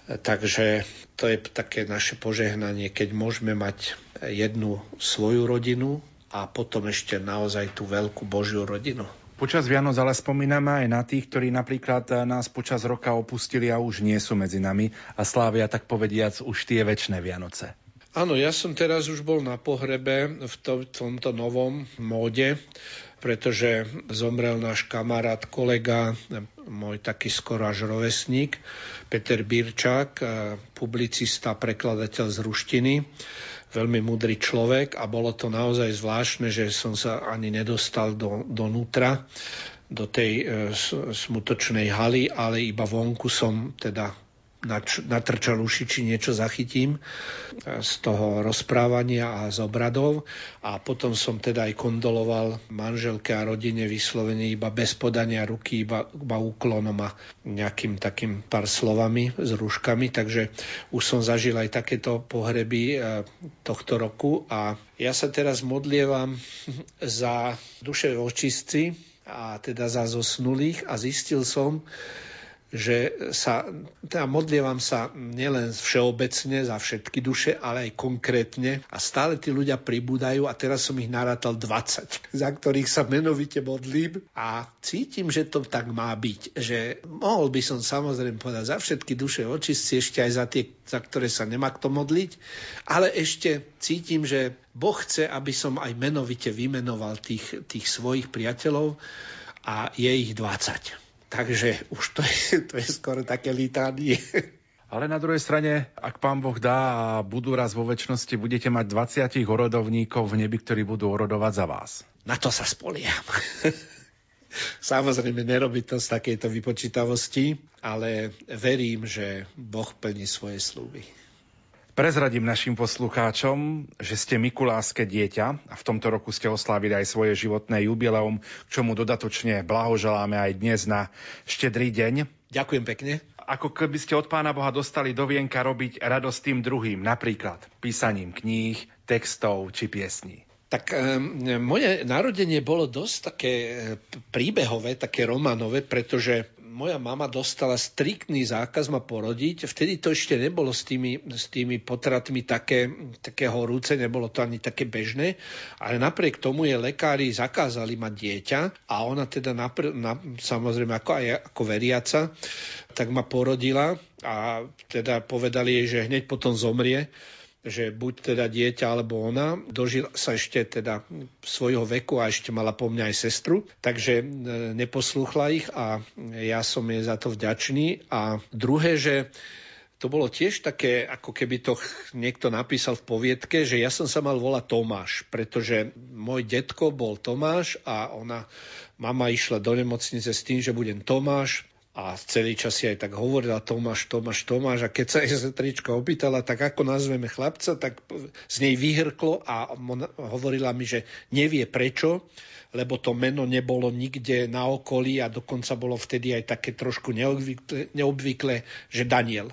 Takže to je také naše požehnanie, keď môžeme mať jednu svoju rodinu a potom ešte naozaj tú veľkú Božiu rodinu. Počas Vianoc ale spomíname aj na tých, ktorí napríklad eh, nás počas roka opustili a už nie sú medzi nami a slávia tak povediac už tie väčšie Vianoce. Áno, ja som teraz už bol na pohrebe v to, tomto novom móde, pretože zomrel náš kamarát, kolega, môj taký skoro až rovesník, Peter Birčák, eh, publicista, prekladateľ z ruštiny veľmi mudrý človek a bolo to naozaj zvláštne, že som sa ani nedostal do, donútra, do tej e, smutočnej haly, ale iba vonku som teda natrčal uši, či niečo zachytím e, z toho rozprávania a z obradov. A potom som teda aj kondoloval manželke a rodine vyslovene iba bez podania ruky, iba, iba úklonom a nejakým takým pár slovami s rúškami. Takže už som zažil aj takéto pohreby e, tohto roku a ja sa teraz modlievam za duše očistci a teda za zosnulých a zistil som, že sa, teda modlievam sa nielen všeobecne za všetky duše, ale aj konkrétne. A stále tí ľudia pribúdajú a teraz som ich narátal 20, za ktorých sa menovite modlím. A cítim, že to tak má byť, že mohol by som samozrejme povedať za všetky duše očistci, ešte aj za tie, za ktoré sa nemá kto modliť, ale ešte cítim, že Boh chce, aby som aj menovite vymenoval tých, tých svojich priateľov a je ich 20. Takže už to je, to je skoro také lítánie. Ale na druhej strane, ak pán Boh dá a budú raz vo väčšnosti, budete mať 20 orodovníkov v nebi, ktorí budú orodovať za vás. Na to sa spoliam. Samozrejme, nerobí to z takejto vypočítavosti, ale verím, že Boh plní svoje slúby. Prezradím našim poslucháčom, že ste Mikuláske dieťa a v tomto roku ste oslávili aj svoje životné jubileum, k čomu dodatočne blahoželáme aj dnes na štedrý deň. Ďakujem pekne. Ako keby ste od Pána Boha dostali do vienka robiť radosť tým druhým, napríklad písaním kníh, textov či piesní. Tak um, moje narodenie bolo dosť také eh, príbehové, také romanové, pretože moja mama dostala striktný zákaz ma porodiť. Vtedy to ešte nebolo s tými, s tými potratmi také, také horúce, nebolo to ani také bežné, ale napriek tomu je lekári zakázali mať dieťa a ona teda napr- na, samozrejme ako aj ako veriaca, tak ma porodila a teda povedali jej, že hneď potom zomrie že buď teda dieťa alebo ona, dožila sa ešte teda svojho veku a ešte mala po mňa aj sestru, takže e, neposlúchla ich a ja som jej za to vďačný. A druhé, že to bolo tiež také, ako keby to niekto napísal v poviedke, že ja som sa mal volať Tomáš, pretože môj detko bol Tomáš a ona, mama išla do nemocnice s tým, že budem Tomáš a celý čas si aj tak hovorila Tomáš, Tomáš, Tomáš a keď sa jej sestrička opýtala, tak ako nazveme chlapca, tak z nej vyhrklo a hovorila mi, že nevie prečo, lebo to meno nebolo nikde na okolí a dokonca bolo vtedy aj také trošku neobvyklé, neobvyklé že Daniel.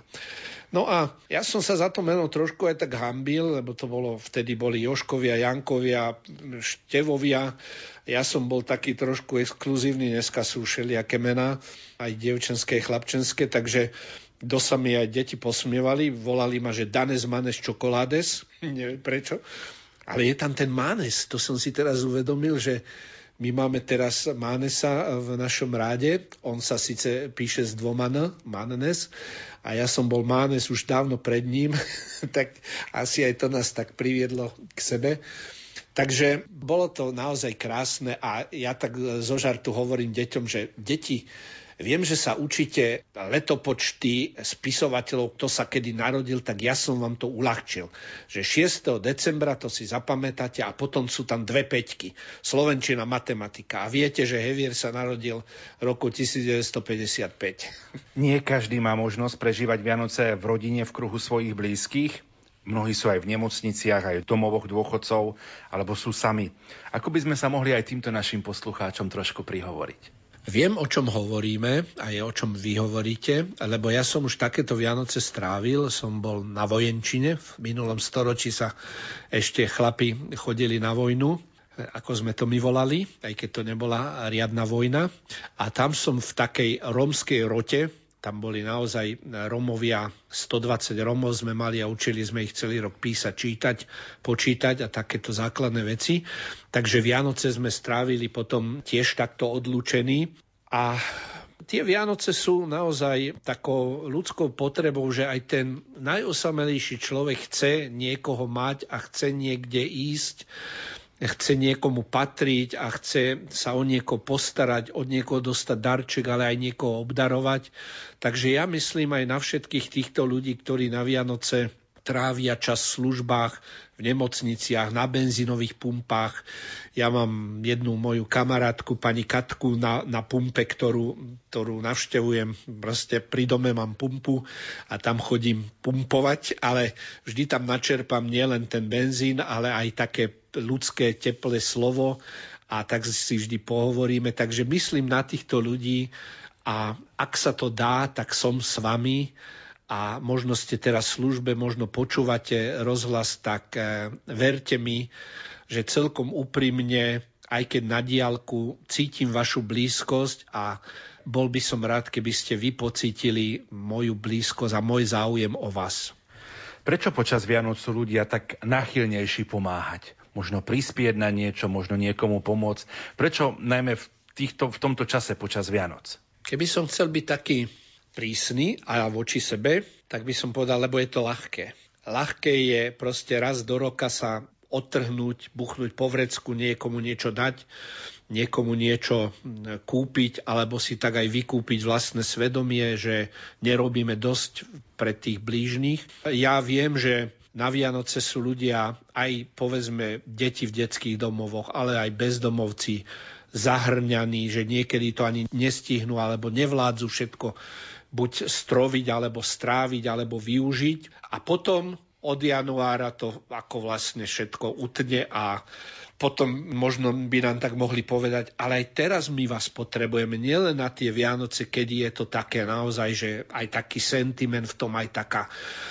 No a ja som sa za to meno trošku aj tak hambil, lebo to bolo, vtedy boli Joškovia, Jankovia, Števovia. Ja som bol taký trošku exkluzívny, dneska sú všelijaké mená, aj dievčenské, chlapčenské, takže kto sa mi aj deti posmievali, volali ma, že Danes Manes Čokoládes, neviem prečo. Ale je tam ten Manes, to som si teraz uvedomil, že my máme teraz Mánesa v našom ráde. On sa síce píše s dvoma N, Manes, a ja som bol Mánes už dávno pred ním, tak asi aj to nás tak priviedlo k sebe. Takže bolo to naozaj krásne a ja tak zo žartu hovorím deťom, že deti, Viem, že sa učíte letopočty spisovateľov, kto sa kedy narodil, tak ja som vám to uľahčil. Že 6. decembra to si zapamätáte a potom sú tam dve peťky. Slovenčina, matematika. A viete, že Hevier sa narodil v roku 1955. Nie každý má možnosť prežívať Vianoce v rodine, v kruhu svojich blízkych. Mnohí sú aj v nemocniciach, aj v domovoch dôchodcov, alebo sú sami. Ako by sme sa mohli aj týmto našim poslucháčom trošku prihovoriť? Viem, o čom hovoríme a je o čom vy hovoríte, lebo ja som už takéto Vianoce strávil, som bol na vojenčine, v minulom storočí sa ešte chlapi chodili na vojnu, ako sme to my volali, aj keď to nebola riadna vojna. A tam som v takej rómskej rote, tam boli naozaj Romovia, 120 Romov sme mali a učili sme ich celý rok písať, čítať, počítať a takéto základné veci. Takže Vianoce sme strávili potom tiež takto odlúčení a tie Vianoce sú naozaj takou ľudskou potrebou, že aj ten najosamelejší človek chce niekoho mať a chce niekde ísť chce niekomu patriť a chce sa o niekoho postarať, od niekoho dostať darček, ale aj niekoho obdarovať. Takže ja myslím aj na všetkých týchto ľudí, ktorí na Vianoce trávia čas v službách, v nemocniciach, na benzínových pumpách. Ja mám jednu moju kamarátku, pani Katku, na, na pumpe, ktorú, ktorú navštevujem. Proste pri dome mám pumpu a tam chodím pumpovať, ale vždy tam načerpám nielen ten benzín, ale aj také ľudské teplé slovo a tak si vždy pohovoríme. Takže myslím na týchto ľudí a ak sa to dá, tak som s vami a možno ste teraz v službe, možno počúvate rozhlas, tak e, verte mi, že celkom úprimne, aj keď na diálku, cítim vašu blízkosť a bol by som rád, keby ste vy pocítili moju blízkosť a môj záujem o vás. Prečo počas Vianoc sú ľudia tak nachylnejší pomáhať? Možno prispieť na niečo, možno niekomu pomôcť. Prečo najmä v, týchto, v tomto čase počas Vianoc? Keby som chcel byť taký prísny a voči sebe, tak by som povedal, lebo je to ľahké. Ľahké je proste raz do roka sa odtrhnúť, buchnúť po vrecku, niekomu niečo dať, niekomu niečo kúpiť, alebo si tak aj vykúpiť vlastné svedomie, že nerobíme dosť pre tých blížnych. Ja viem, že na Vianoce sú ľudia, aj povedzme deti v detských domovoch, ale aj bezdomovci zahrňaní, že niekedy to ani nestihnú alebo nevládzu všetko buď stroviť, alebo stráviť, alebo využiť. A potom od januára to ako vlastne všetko utne a potom možno by nám tak mohli povedať, ale aj teraz my vás potrebujeme, nielen na tie Vianoce, kedy je to také naozaj, že aj taký sentiment v tom, aj taká,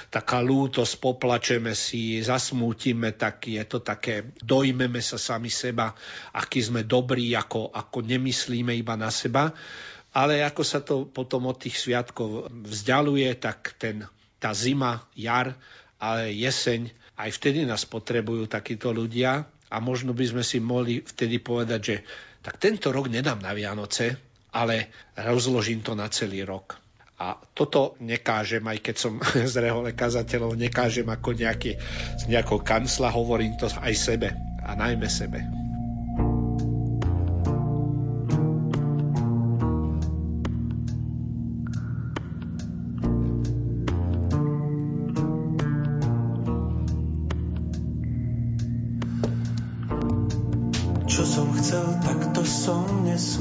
taká lútosť, poplačeme si, zasmútime, tak je to také, dojmeme sa sami seba, aký sme dobrí, ako, ako nemyslíme iba na seba. Ale ako sa to potom od tých sviatkov vzdialuje, tak ten, tá zima, jar, ale jeseň, aj vtedy nás potrebujú takíto ľudia a možno by sme si mohli vtedy povedať, že tak tento rok nedám na Vianoce, ale rozložím to na celý rok. A toto nekážem, aj keď som z rehole kazateľov, nekážem ako nejaký, z nejakého kancla, hovorím to aj sebe a najmä sebe.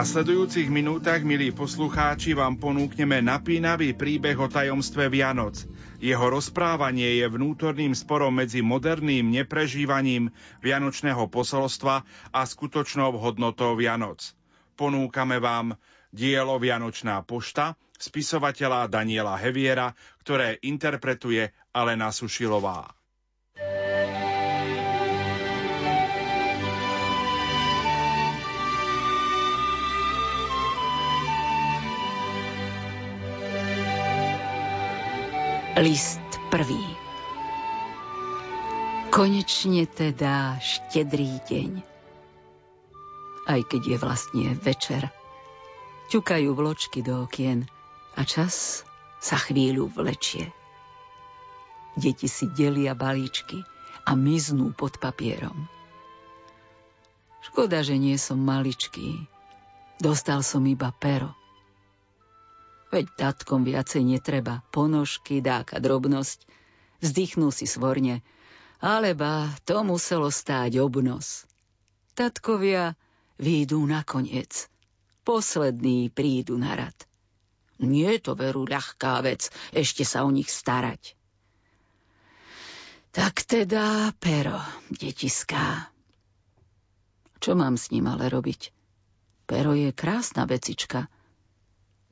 nasledujúcich minútach, milí poslucháči, vám ponúkneme napínavý príbeh o tajomstve Vianoc. Jeho rozprávanie je vnútorným sporom medzi moderným neprežívaním vianočného posolstva a skutočnou hodnotou Vianoc. Ponúkame vám dielo Vianočná pošta spisovateľa Daniela Heviera, ktoré interpretuje Alena Sušilová. List prvý. Konečne teda štedrý deň. Aj keď je vlastne večer. Ťukajú vločky do okien a čas sa chvíľu vlečie. Deti si delia balíčky a miznú pod papierom. Škoda, že nie som maličký. Dostal som iba pero. Veď tatkom viacej netreba, ponožky, dáka drobnosť. Vzdychnú si svorne, alebo to muselo stáť obnos. Tatkovia výjdu nakoniec. Poslední prídu na rad. Nie je to veru ľahká vec, ešte sa o nich starať. Tak teda pero, detiská. Čo mám s ním ale robiť? Pero je krásna vecička,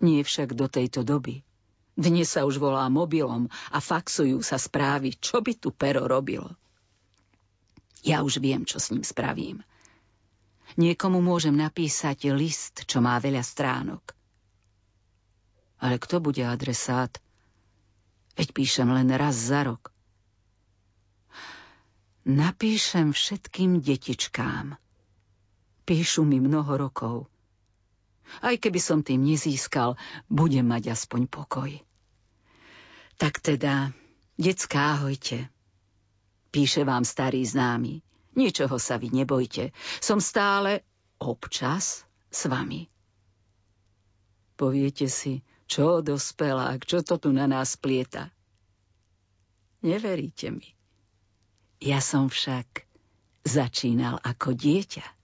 nie však do tejto doby. Dnes sa už volá mobilom a faxujú sa správy, čo by tu pero robilo. Ja už viem, čo s ním spravím. Niekomu môžem napísať list, čo má veľa stránok. Ale kto bude adresát? Veď píšem len raz za rok. Napíšem všetkým detičkám. Píšu mi mnoho rokov. Aj keby som tým nezískal, budem mať aspoň pokoj. Tak teda, detská, ahojte. Píše vám starý známy. Ničoho sa vy nebojte. Som stále občas s vami. Poviete si, čo dospelák, čo to tu na nás plieta. Neveríte mi. Ja som však začínal ako dieťa.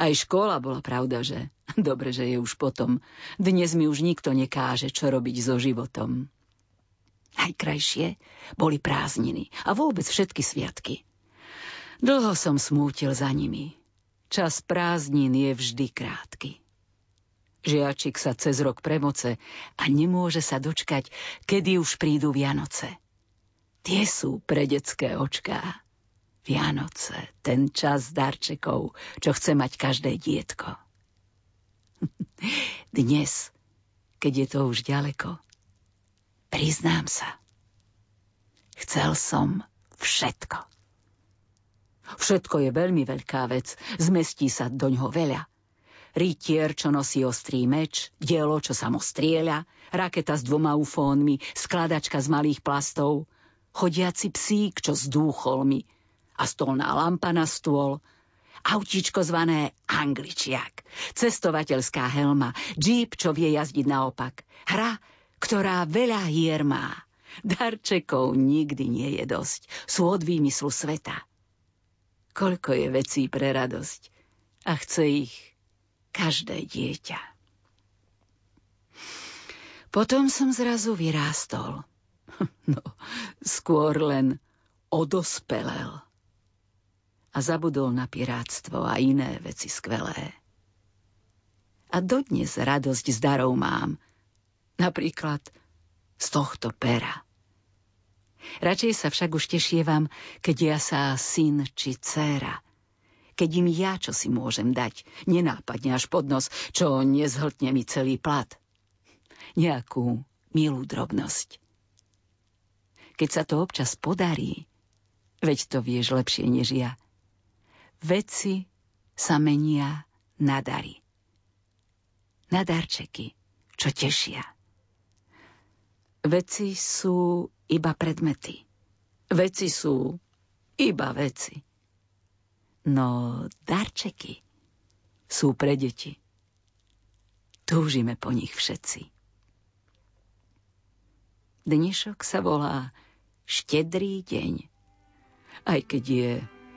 Aj škola bola pravda, že dobre, že je už potom. Dnes mi už nikto nekáže, čo robiť so životom. Najkrajšie boli prázdniny a vôbec všetky sviatky. Dlho som smútil za nimi. Čas prázdnin je vždy krátky. Žiačik sa cez rok premoce a nemôže sa dočkať, kedy už prídu Vianoce. Tie sú pre detské očká. Vianoce, ten čas darčekov, čo chce mať každé dietko. Dnes, keď je to už ďaleko, priznám sa, chcel som všetko. Všetko je veľmi veľká vec, zmestí sa doňho veľa. Rytier, čo nosí ostrý meč, dielo, čo sa mu strieľa, raketa s dvoma ufónmi, skladačka z malých plastov – chodiaci psík, čo s dúcholmi a stolná lampa na stôl, autíčko zvané angličiak, cestovateľská helma, džíp, čo vie jazdiť naopak, hra, ktorá veľa hier má. Darčekov nikdy nie je dosť, sú od výmyslu sveta. Koľko je vecí pre radosť. A chce ich každé dieťa. Potom som zrazu vyrástol – No, skôr len odospelel a zabudol na pirátstvo a iné veci skvelé. A dodnes radosť z darov mám, napríklad z tohto pera. Radšej sa však už tešievam, keď ja sa syn či dcéra, keď im ja čo si môžem dať, nenápadne až pod nos, čo nezhltne mi celý plat. Nejakú milú drobnosť keď sa to občas podarí, veď to vieš lepšie než ja. Veci sa menia na dary. Na darčeky, čo tešia. Veci sú iba predmety. Veci sú iba veci. No darčeky sú pre deti. Túžime po nich všetci. Dnešok sa volá štedrý deň. Aj keď je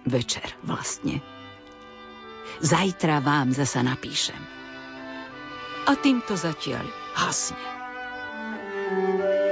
večer vlastne. Zajtra vám zasa napíšem. A týmto zatiaľ hasne. thank you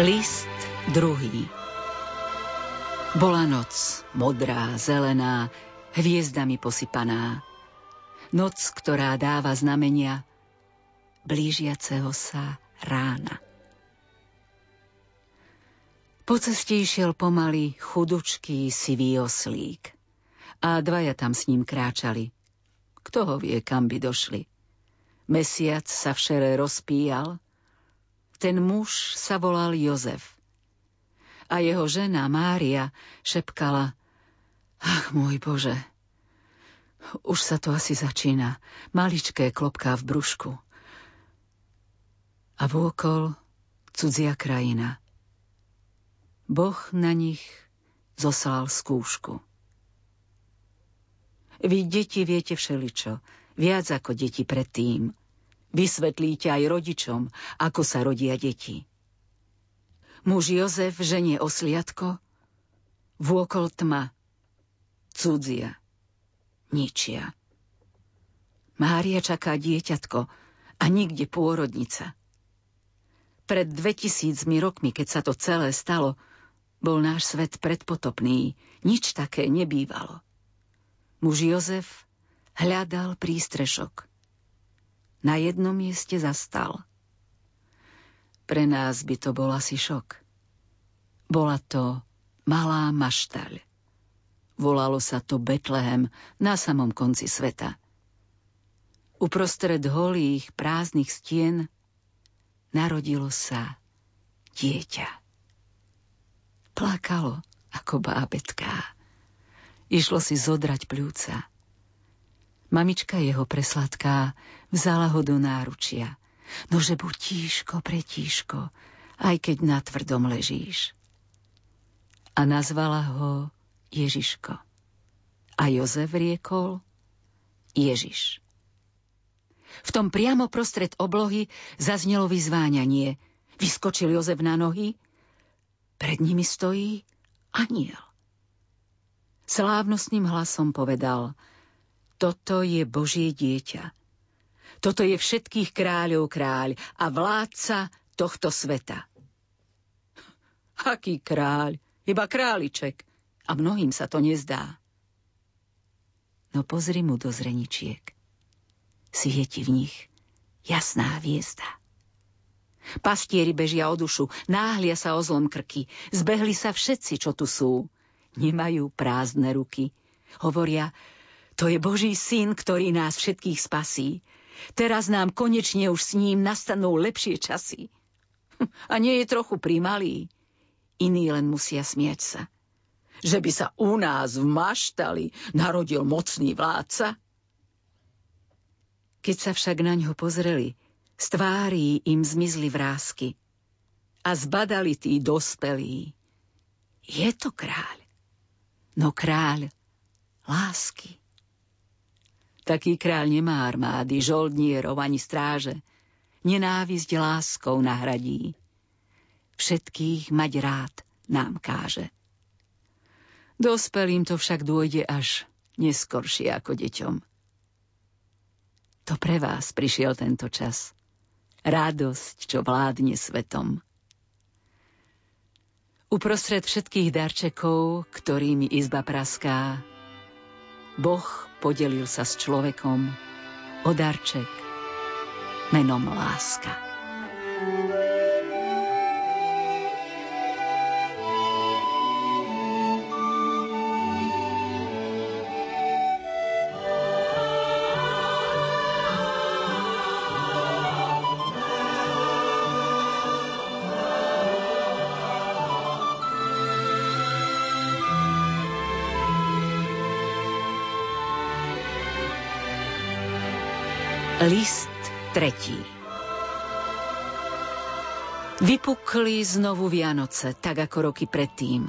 List druhý Bola noc, modrá, zelená, hviezdami posypaná. Noc, ktorá dáva znamenia blížiaceho sa rána. Po ceste išiel pomaly chudučký sivý oslík a dvaja tam s ním kráčali. Kto ho vie, kam by došli. Mesiac sa všere rozpíjal, ten muž sa volal Jozef. A jeho žena Mária šepkala Ach, môj Bože, už sa to asi začína. Maličké klopká v brúšku. A vôkol cudzia krajina. Boh na nich zoslal skúšku. Vy, deti, viete všeličo, viac ako deti predtým. Vysvetlíte aj rodičom, ako sa rodia deti. Muž Jozef ženie osliadko, vôkol tma, cudzia, ničia. Mária čaká dieťatko A nikde pôrodnica. Pred 2000 rokmi, keď sa to celé stalo, bol náš svet predpotopný. Nič také nebývalo. Muž Jozef hľadal prístrešok. Na jednom mieste zastal. Pre nás by to bol asi šok. Bola to malá maštaľ. Volalo sa to Betlehem na samom konci sveta. Uprostred holých, prázdnych stien narodilo sa dieťa. Plakalo ako bábetká. Išlo si zodrať pľúca. Mamička jeho presladká vzala ho do náručia. Nože buď tíško, pretíško, aj keď na tvrdom ležíš. A nazvala ho Ježiško. A Jozef riekol Ježiš. V tom priamo prostred oblohy zaznelo vyzváňanie. Vyskočil Jozef na nohy. Pred nimi stojí aniel. Slávnostným hlasom povedal – toto je Božie dieťa. Toto je všetkých kráľov kráľ a vládca tohto sveta. Aký kráľ? Iba králiček. A mnohým sa to nezdá. No pozri mu do zreničiek. Svieti v nich jasná hviezda. Pastieri bežia o dušu, náhlia sa o zlom krky, zbehli sa všetci, čo tu sú. Nemajú prázdne ruky. Hovoria, to je Boží syn, ktorý nás všetkých spasí. Teraz nám konečne už s ním nastanú lepšie časy. A nie je trochu primalý. Iní len musia smieť sa. Že by sa u nás v maštali narodil mocný vládca. Keď sa však na ňo pozreli, z tvári im zmizli vrázky a zbadali tí dospelí. Je to kráľ, no kráľ lásky. Taký kráľ nemá armády, žoldnierov ani stráže. Nenávisť láskou nahradí. Všetkých mať rád nám káže. Dospelým to však dôjde až neskoršie ako deťom. To pre vás prišiel tento čas. Radosť, čo vládne svetom. Uprostred všetkých darčekov, ktorými izba praská, Boh podelil sa s človekom o darček menom láska. List tretí Vypukli znovu Vianoce, tak ako roky predtým.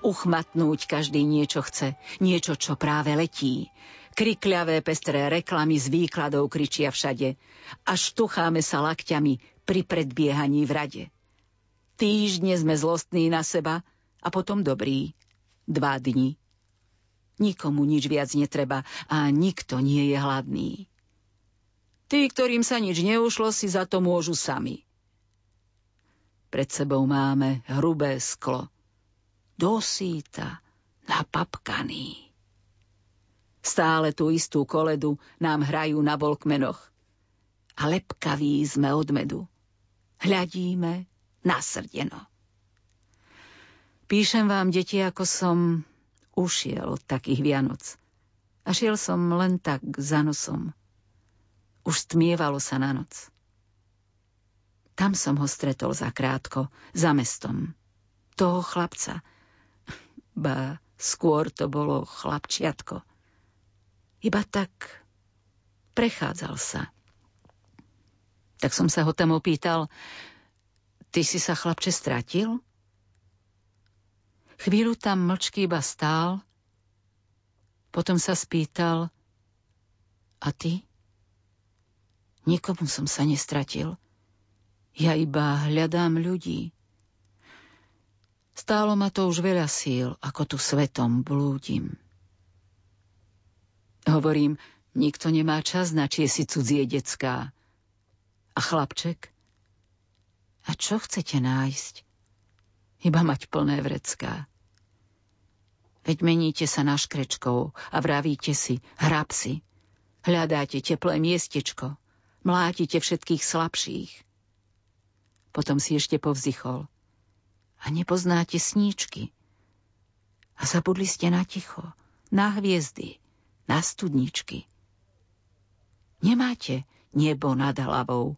Uchmatnúť každý niečo chce, niečo, čo práve letí. Krikľavé pestré reklamy z výkladov kričia všade. Až tucháme sa lakťami pri predbiehaní v rade. Týždne sme zlostní na seba a potom dobrí. Dva dni. Nikomu nič viac netreba a nikto nie je hladný. Tí, ktorým sa nič neušlo, si za to môžu sami. Pred sebou máme hrubé sklo. Dosýta, napapkaný. Stále tú istú koledu nám hrajú na volkmenoch. A lepkaví sme od medu. Hľadíme na srdeno. Píšem vám, deti, ako som ušiel od takých Vianoc. A šiel som len tak za nosom. Už stmievalo sa na noc. Tam som ho stretol zakrátko, za mestom. Toho chlapca. Ba, skôr to bolo chlapčiatko. Iba tak prechádzal sa. Tak som sa ho tam opýtal, ty si sa chlapče stratil? Chvíľu tam mlčky iba stál, potom sa spýtal, a ty? Nikomu som sa nestratil. Ja iba hľadám ľudí. Stálo ma to už veľa síl, ako tu svetom blúdim. Hovorím, nikto nemá čas na čie si cudzie decká. A chlapček? A čo chcete nájsť? Iba mať plné vrecká. Veď meníte sa na škrečkou a vravíte si, hrab si. Hľadáte teplé miestečko, mlátite všetkých slabších. Potom si ešte povzdychol. A nepoznáte sníčky. A zabudli ste na ticho, na hviezdy, na studničky. Nemáte nebo nad hlavou,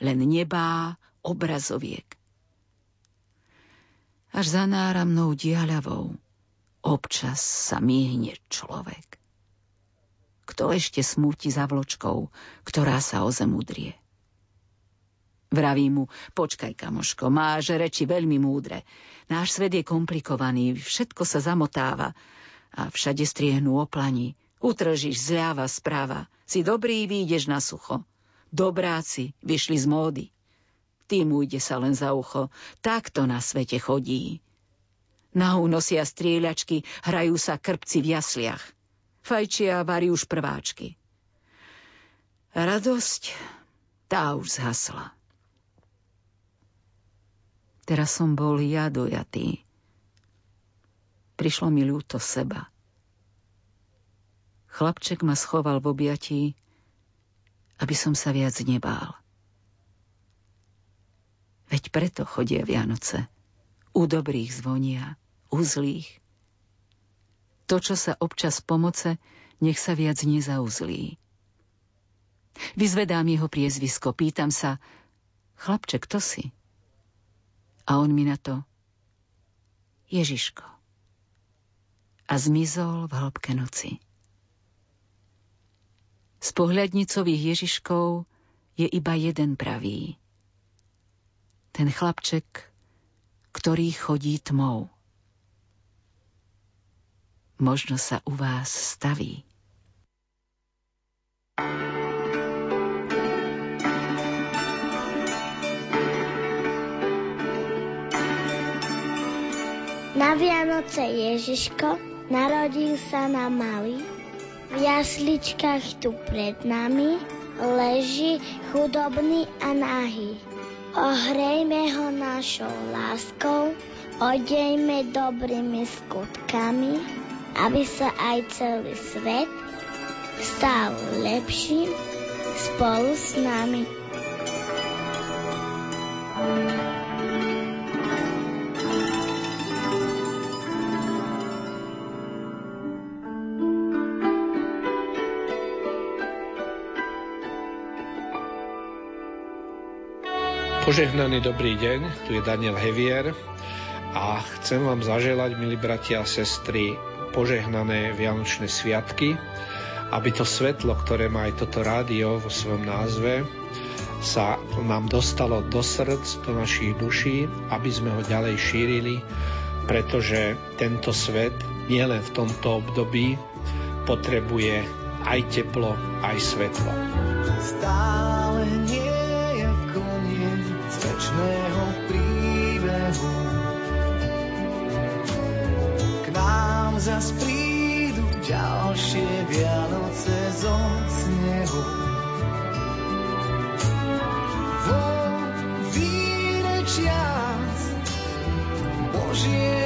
len nebá obrazoviek. Až za náramnou diaľavou občas sa myhne človek. Kto ešte smúti za vločkou, ktorá sa o zem udrie? Vraví mu, počkaj, kamoško, máš reči veľmi múdre. Náš svet je komplikovaný, všetko sa zamotáva a všade striehnú oplani. Utržíš zľava, správa. Si dobrý, výjdeš na sucho. Dobráci vyšli z módy. Tým ujde sa len za ucho. Takto na svete chodí. Na nosia strieľačky, hrajú sa krpci v jasliach. Fajčia už prváčky. Radosť, tá už zhasla. Teraz som bol ja dojatý. Prišlo mi ľúto seba. Chlapček ma schoval v objatí, aby som sa viac nebál. Veď preto chodia Vianoce. U dobrých zvonia, u zlých. To, čo sa občas pomoce, nech sa viac nezauzlí. Vyzvedám jeho priezvisko, pýtam sa, chlapček, kto si? A on mi na to Ježiško. A zmizol v hĺbke noci. Z pohľadnicových Ježiškov je iba jeden pravý. Ten chlapček, ktorý chodí tmou. Možno sa u vás staví. Na Vianoce Ježiško narodil sa na malý. V jasličkách tu pred nami leží chudobný a nahý. Ohrejme ho našou láskou, odejme dobrými skutkami, aby sa aj celý svet stal lepším spolu s nami. Požehnaný dobrý deň, tu je Daniel Hevier a chcem vám zaželať, milí bratia a sestry, požehnané Vianočné sviatky, aby to svetlo, ktoré má aj toto rádio vo svojom názve, sa nám dostalo do srdc, do našich duší, aby sme ho ďalej šírili, pretože tento svet nielen v tomto období potrebuje aj teplo, aj svetlo. Stále nie večného zas prídu ďalšie Vianoce zo snehu. Vo výrečiach Božie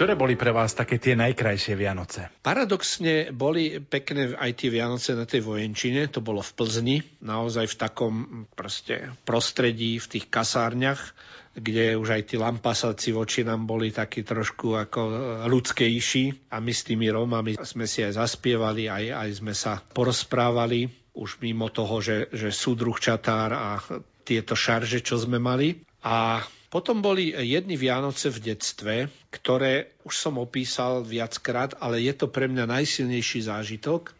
Ktoré boli pre vás také tie najkrajšie Vianoce? Paradoxne boli pekné aj tie Vianoce na tej vojenčine, to bolo v Plzni, naozaj v takom proste prostredí, v tých kasárniach, kde už aj tí lampasáci voči nám boli takí trošku ako ľudskejší a my s tými Rómami sme si aj zaspievali, aj, aj sme sa porozprávali, už mimo toho, že, že súdruh Čatár a tieto šarže, čo sme mali. A potom boli jedny Vianoce v detstve, ktoré už som opísal viackrát, ale je to pre mňa najsilnejší zážitok.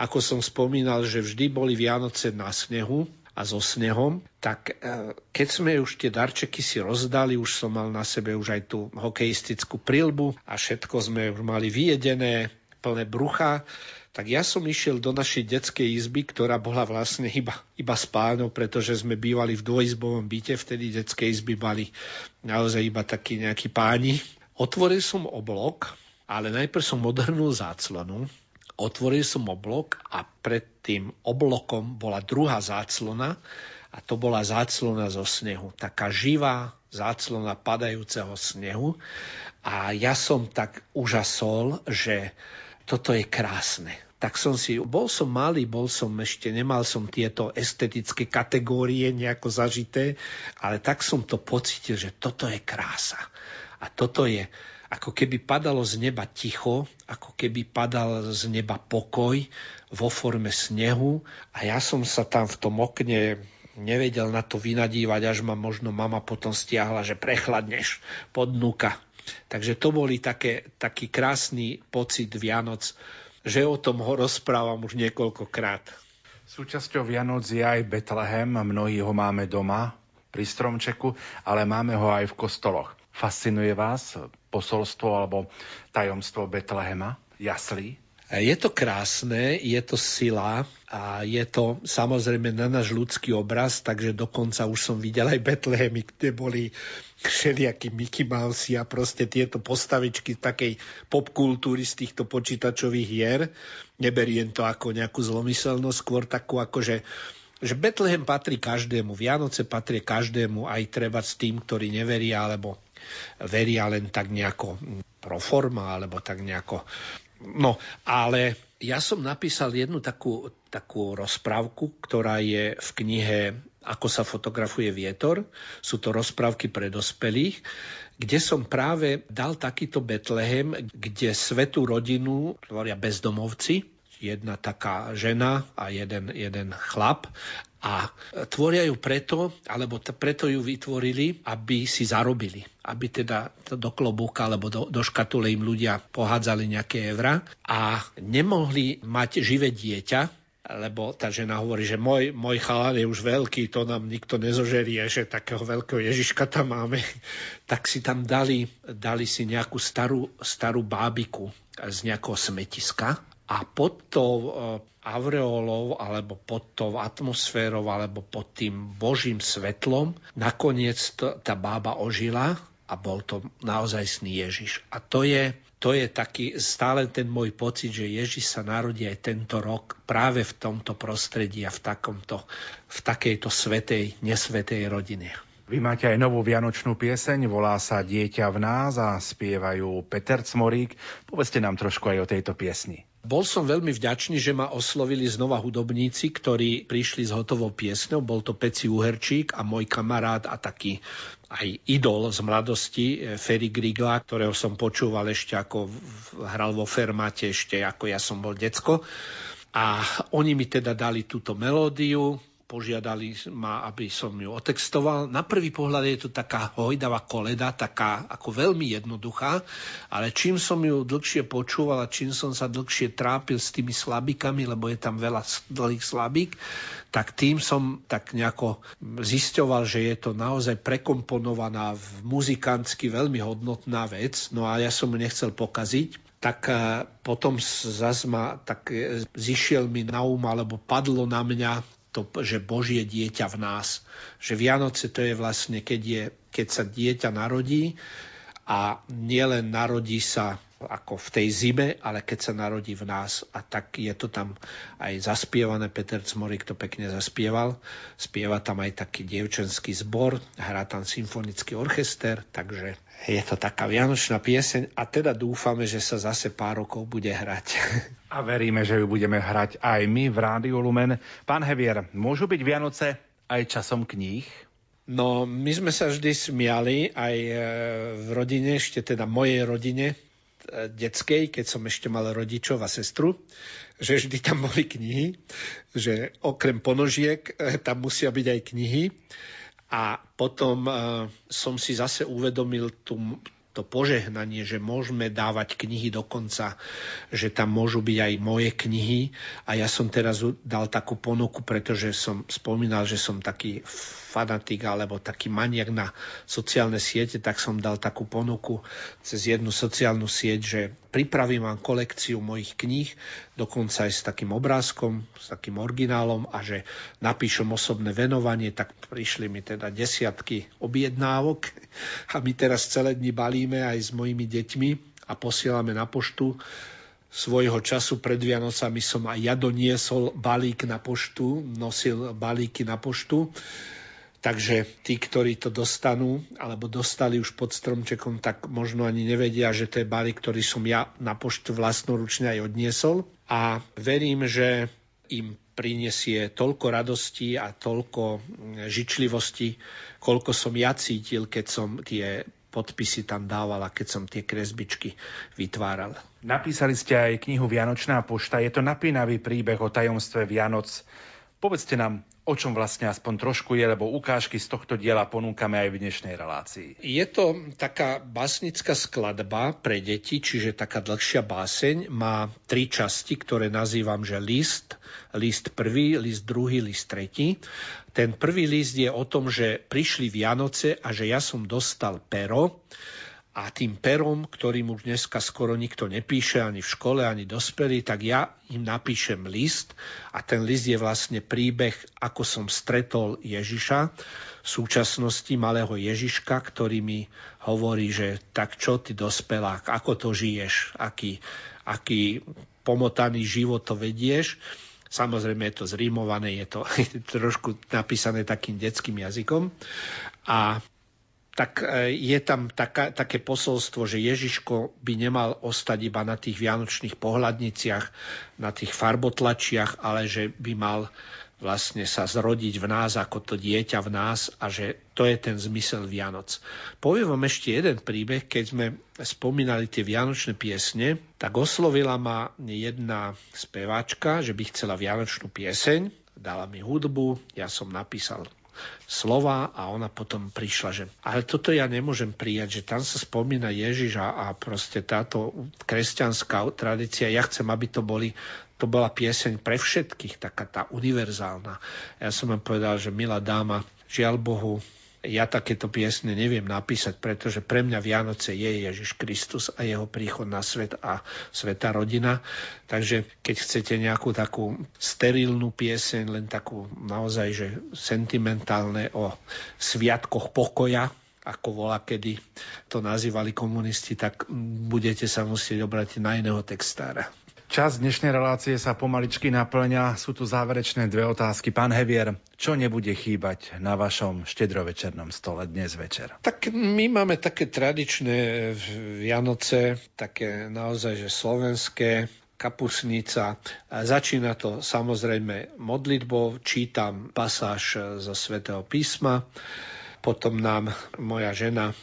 Ako som spomínal, že vždy boli Vianoce na snehu a so snehom, tak e, keď sme už tie darčeky si rozdali, už som mal na sebe už aj tú hokejistickú prilbu a všetko sme už mali vyjedené, plné brucha, tak ja som išiel do našej detskej izby, ktorá bola vlastne iba, iba spálňou, pretože sme bývali v dvojizbovom byte, vtedy detské izby mali naozaj iba takí nejakí páni. Otvoril som oblok, ale najprv som odhrnul záclonu, otvoril som oblok a pred tým oblokom bola druhá záclona a to bola záclona zo snehu. Taká živá záclona padajúceho snehu a ja som tak úžasol, že toto je krásne. Tak som si, bol som malý, bol som ešte, nemal som tieto estetické kategórie nejako zažité, ale tak som to pocitil, že toto je krása. A toto je, ako keby padalo z neba ticho, ako keby padal z neba pokoj vo forme snehu a ja som sa tam v tom okne nevedel na to vynadívať, až ma možno mama potom stiahla, že prechladneš pod. Takže to boli také, taký krásny pocit Vianoc, že o tom ho rozprávam už niekoľkokrát. Súčasťou Vianoc je aj Betlehem, mnohí ho máme doma pri stromčeku, ale máme ho aj v kostoloch. Fascinuje vás posolstvo alebo tajomstvo Betlehema, jaslí? Je to krásne, je to sila a je to samozrejme na náš ľudský obraz, takže dokonca už som videl aj Betlehemy, kde boli všelijakí Mickey Mouse a proste tieto postavičky takej popkultúry z týchto počítačových hier. Neberiem to ako nejakú zlomyselnosť, skôr takú ako, že Betlehem patrí každému, Vianoce patrí každému, aj treba s tým, ktorí neveria, alebo veria len tak nejako pro forma, alebo tak nejako No, ale ja som napísal jednu takú, takú rozprávku, ktorá je v knihe Ako sa fotografuje vietor. Sú to rozprávky pre dospelých, kde som práve dal takýto Betlehem, kde svetú rodinu tvoria bezdomovci, jedna taká žena a jeden, jeden chlap a tvoria ju preto, alebo t- preto ju vytvorili, aby si zarobili. Aby teda do klobúka alebo do, do škatule im ľudia pohádzali nejaké evra a nemohli mať živé dieťa, lebo tá žena hovorí, že môj, môj chalan je už veľký, to nám nikto nezožerie, že takého veľkého Ježiška tam máme. Tak si tam dali, dali si nejakú starú, starú bábiku z nejakého smetiska a pod tou aureolou alebo pod tou atmosférou alebo pod tým božím svetlom nakoniec to, tá bába ožila a bol to naozaj sný Ježiš. A to je, to je taký stále ten môj pocit, že Ježiš sa narodí aj tento rok práve v tomto prostredí a v, takomto, v takejto svetej, nesvetej rodine. Vy máte aj novú vianočnú pieseň, volá sa Dieťa v nás a spievajú Peter Cmorík. Povedzte nám trošku aj o tejto piesni. Bol som veľmi vďačný, že ma oslovili znova hudobníci, ktorí prišli s hotovou piesňou. Bol to Peci Uherčík a môj kamarát a taký aj idol z mladosti, eh, Ferry Grigla, ktorého som počúval ešte ako hral vo Fermate, ešte ako ja som bol decko. A oni mi teda dali túto melódiu, požiadali ma, aby som ju otextoval. Na prvý pohľad je to taká hojdavá koleda, taká ako veľmi jednoduchá, ale čím som ju dlhšie počúval a čím som sa dlhšie trápil s tými slabikami, lebo je tam veľa dlhých slabík, tak tým som tak nejako zisťoval, že je to naozaj prekomponovaná v muzikantsky veľmi hodnotná vec. No a ja som ju nechcel pokaziť tak eh, potom zase tak eh, zišiel mi na um, alebo padlo na mňa to, že Božie dieťa v nás. Že Vianoce to je vlastne, keď, je, keď sa dieťa narodí a nielen narodí sa ako v tej zime, ale keď sa narodí v nás. A tak je to tam aj zaspievané. Peter Cmorik to pekne zaspieval. Spieva tam aj taký dievčenský zbor, hrá tam symfonický orchester, takže je to taká vianočná pieseň a teda dúfame, že sa zase pár rokov bude hrať. A veríme, že ju budeme hrať aj my v Rádiu Lumen. Pán Hevier, môžu byť Vianoce aj časom kníh? No, my sme sa vždy smiali aj e, v rodine, ešte teda mojej rodine, detskej, keď som ešte mal rodičov a sestru, že vždy tam boli knihy, že okrem ponožiek eh, tam musia byť aj knihy. A potom uh, som si zase uvedomil tú, to požehnanie, že môžeme dávať knihy dokonca, že tam môžu byť aj moje knihy. A ja som teraz dal takú ponuku, pretože som spomínal, že som taký fanatik alebo taký maniak na sociálne siete, tak som dal takú ponuku cez jednu sociálnu sieť, že pripravím vám kolekciu mojich kníh, dokonca aj s takým obrázkom, s takým originálom a že napíšem osobné venovanie, tak prišli mi teda desiatky objednávok a my teraz celé dni balíme aj s mojimi deťmi a posielame na poštu. Svojho času pred Vianocami som aj ja doniesol balík na poštu, nosil balíky na poštu Takže tí, ktorí to dostanú, alebo dostali už pod stromčekom, tak možno ani nevedia, že to je balík, ktorý som ja na poštu vlastnoručne aj odniesol. A verím, že im prinesie toľko radosti a toľko žičlivosti, koľko som ja cítil, keď som tie podpisy tam dával a keď som tie kresbičky vytváral. Napísali ste aj knihu Vianočná pošta. Je to napínavý príbeh o tajomstve Vianoc. Povedzte nám, o čom vlastne aspoň trošku je, lebo ukážky z tohto diela ponúkame aj v dnešnej relácii. Je to taká básnická skladba pre deti, čiže taká dlhšia báseň. Má tri časti, ktoré nazývam, že list, list prvý, list druhý, list tretí. Ten prvý list je o tom, že prišli Vianoce a že ja som dostal pero a tým perom, ktorým už dneska skoro nikto nepíše ani v škole, ani dospelí, tak ja im napíšem list a ten list je vlastne príbeh, ako som stretol Ježiša, v súčasnosti malého Ježiška, ktorý mi hovorí, že tak čo ty dospelák, ako to žiješ, aký, aký pomotaný život to vedieš. Samozrejme je to zrímované, je to trošku napísané takým detským jazykom. A tak e, je tam taká, také posolstvo, že Ježiško by nemal ostať iba na tých vianočných pohľadniciach, na tých farbotlačiach, ale že by mal vlastne sa zrodiť v nás ako to dieťa v nás a že to je ten zmysel Vianoc. Poviem vám ešte jeden príbeh, keď sme spomínali tie vianočné piesne, tak oslovila ma jedna speváčka, že by chcela vianočnú pieseň, dala mi hudbu, ja som napísal slova a ona potom prišla, že ale toto ja nemôžem prijať, že tam sa spomína Ježiš a, a proste táto kresťanská tradícia, ja chcem, aby to boli to bola pieseň pre všetkých, taká tá univerzálna. Ja som vám povedal, že milá dáma, žiaľ Bohu, ja takéto piesne neviem napísať, pretože pre mňa Vianoce je Ježiš Kristus a jeho príchod na svet a sveta rodina. Takže keď chcete nejakú takú sterilnú pieseň, len takú naozaj, že sentimentálne o sviatkoch pokoja, ako volá, kedy to nazývali komunisti, tak budete sa musieť obrátiť na iného textára. Čas dnešnej relácie sa pomaličky naplňa. Sú tu záverečné dve otázky. Pán Hevier, čo nebude chýbať na vašom štedrovečernom stole dnes večer? Tak my máme také tradičné Vianoce, také naozaj, že slovenské, kapusnica. Začína to samozrejme modlitbou, čítam pasáž zo svätého písma, potom nám moja žena,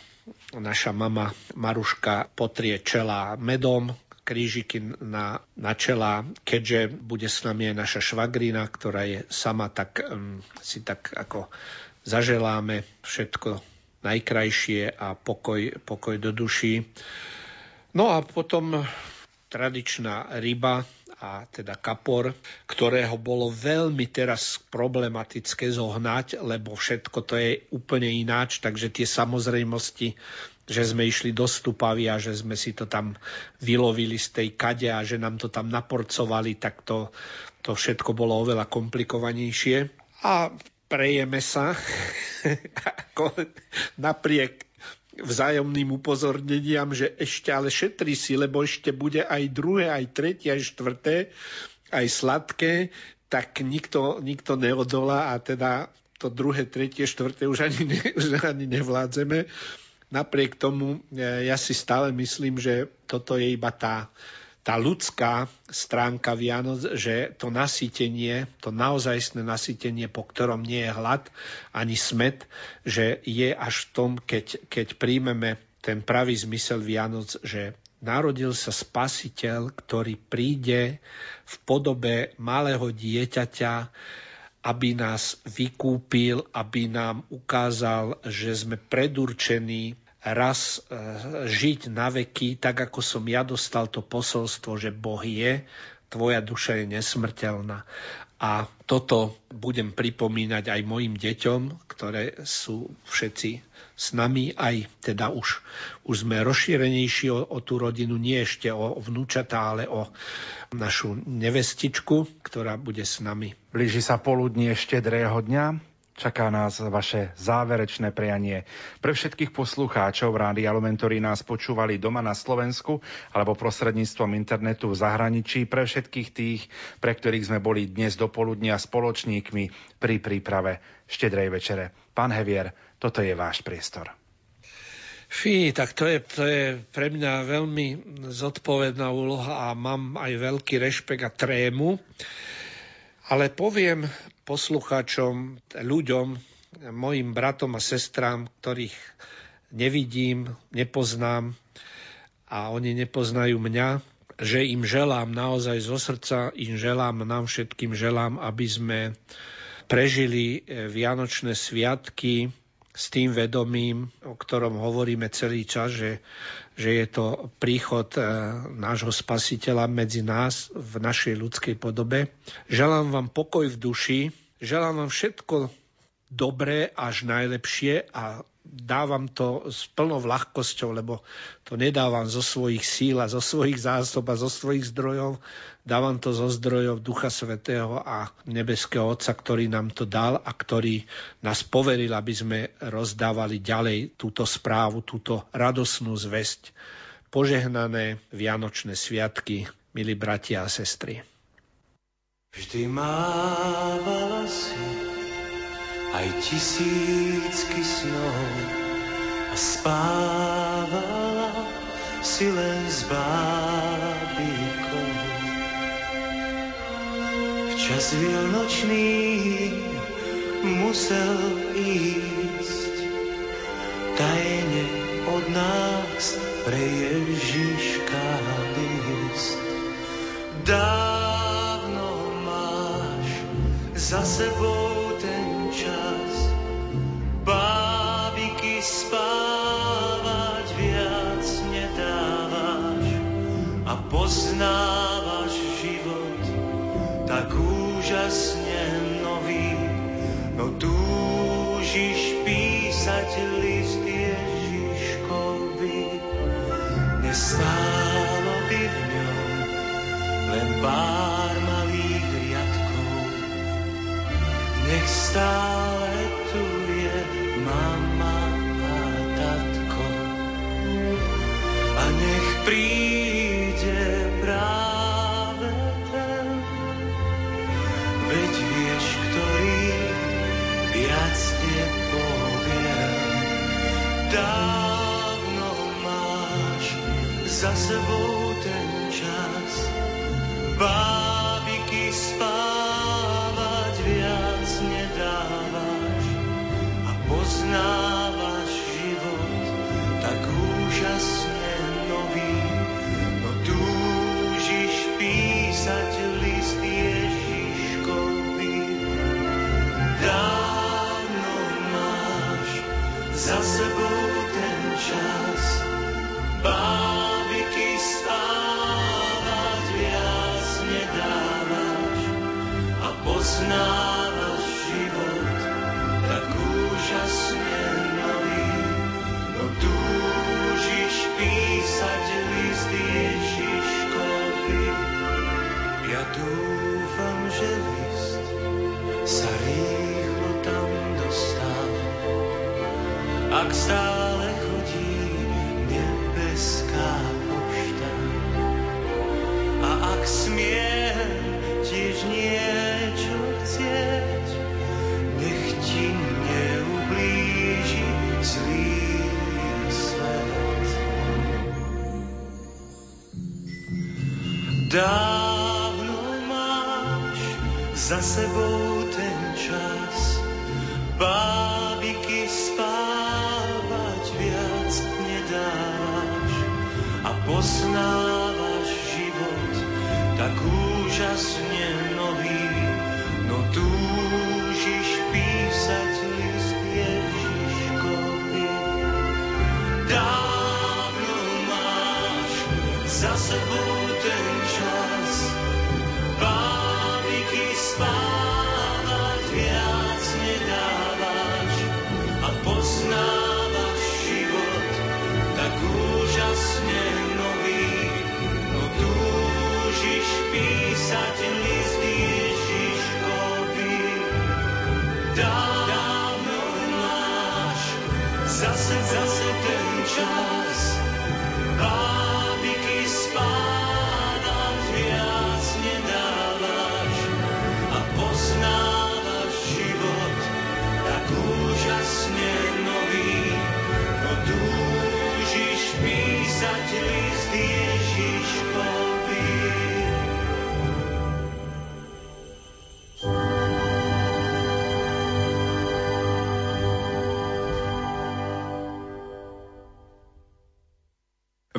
naša mama Maruška potrie čela medom, krížiky na, na čela, keďže bude s nami aj naša švagrina, ktorá je sama, tak um, si tak ako zaželáme všetko najkrajšie a pokoj, pokoj do duší. No a potom tradičná ryba, a teda kapor, ktorého bolo veľmi teraz problematické zohnať, lebo všetko to je úplne ináč, takže tie samozrejmosti, že sme išli do Stupavy a že sme si to tam vylovili z tej kade a že nám to tam naporcovali, tak to, to všetko bolo oveľa komplikovanejšie. A prejeme sa napriek vzájomným upozorneniam, že ešte ale šetri si, lebo ešte bude aj druhé, aj tretie, aj štvrté, aj sladké, tak nikto, nikto neodolá a teda to druhé, tretie, štvrté už ani, ne, už ani nevládzeme. Napriek tomu e, ja si stále myslím, že toto je iba tá tá ľudská stránka Vianoc, že to nasýtenie, to naozajstné nasýtenie, po ktorom nie je hlad ani smet, že je až v tom, keď, keď príjmeme ten pravý zmysel Vianoc, že narodil sa spasiteľ, ktorý príde v podobe malého dieťaťa, aby nás vykúpil, aby nám ukázal, že sme predurčení raz e, žiť na veky, tak ako som ja dostal to posolstvo, že Boh je, tvoja duša je nesmrteľná. A toto budem pripomínať aj mojim deťom, ktoré sú všetci s nami, aj teda už, už sme rozšírenejší o, o tú rodinu, nie ešte o, o vnúčatá, ale o našu nevestičku, ktorá bude s nami. Blíži sa poludnie štedrého dňa. Čaká nás vaše záverečné prianie. Pre všetkých poslucháčov Rádia Lumen, ktorí nás počúvali doma na Slovensku alebo prostredníctvom internetu v zahraničí, pre všetkých tých, pre ktorých sme boli dnes do poludnia spoločníkmi pri príprave štedrej večere. Pán Hevier, toto je váš priestor. Fí, tak to je, to je pre mňa veľmi zodpovedná úloha a mám aj veľký rešpekt a trému. Ale poviem poslucháčom, ľuďom, mojim bratom a sestrám, ktorých nevidím, nepoznám a oni nepoznajú mňa, že im želám naozaj zo srdca, im želám, nám všetkým želám, aby sme prežili eh, Vianočné sviatky s tým vedomím, o ktorom hovoríme celý čas, že, že je to príchod e, nášho spasiteľa medzi nás v našej ľudskej podobe. Želám vám pokoj v duši, želám vám všetko dobré až najlepšie a dávam to s plnou ľahkosťou, lebo to nedávam zo svojich síl a zo svojich zásob a zo svojich zdrojov. Dávam to zo zdrojov Ducha Svetého a Nebeského Otca, ktorý nám to dal a ktorý nás poveril, aby sme rozdávali ďalej túto správu, túto radosnú zväzť. Požehnané Vianočné sviatky, milí bratia a sestry. Vždy mávala si aj tisícky snov a spávala si len s bábikou. Včas vianočný musel ísť tajne od nás pre Ježiška list. Dávno máš za sebou spávať viac nedávaš a poznávaš život tak úžasne nový, no túžiš písať list Ježiškovi. Nestálo by v ňom len pár malých riadkov, nech stále sebou ak stále chodí nebeská pošta. A ak smiem tiež niečo chcieť, nech ti neublíži zlý svet. Dávno máš za sebou ten čas, bábiky poznávaš život tak úžasne nový, no túžiš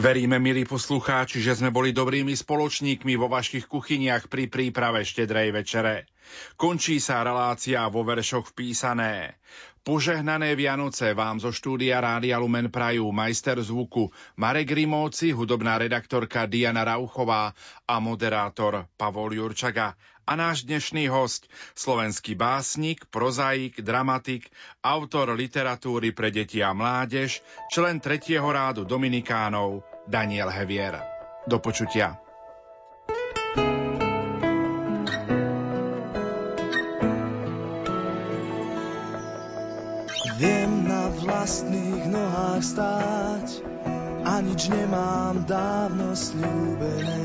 Veríme, milí poslucháči, že sme boli dobrými spoločníkmi vo vašich kuchyniach pri príprave štedrej večere. Končí sa relácia vo veršoch vpísané. Požehnané Vianoce vám zo štúdia Rádia Lumen Prajú majster zvuku Marek Rimovci, hudobná redaktorka Diana Rauchová a moderátor Pavol Jurčaga. A náš dnešný host, slovenský básnik, prozaik, dramatik, autor literatúry pre deti a mládež, člen tretieho rádu Dominikánov, Daniel Hevier. Do počutia. Viem na vlastných nohách stáť a nič nemám dávno slúbené.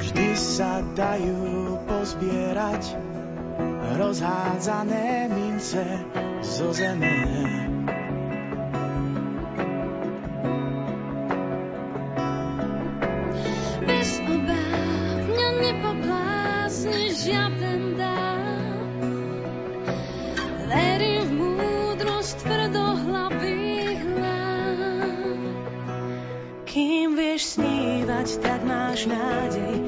Vždy sa dajú pozbierať rozhádzané mince zo zeme. Bez obáv mňa nepoblázni žiaden dáv. Verím v múdrosť tvrdohlavých hlav. Kým vieš snívať, tak máš nádej.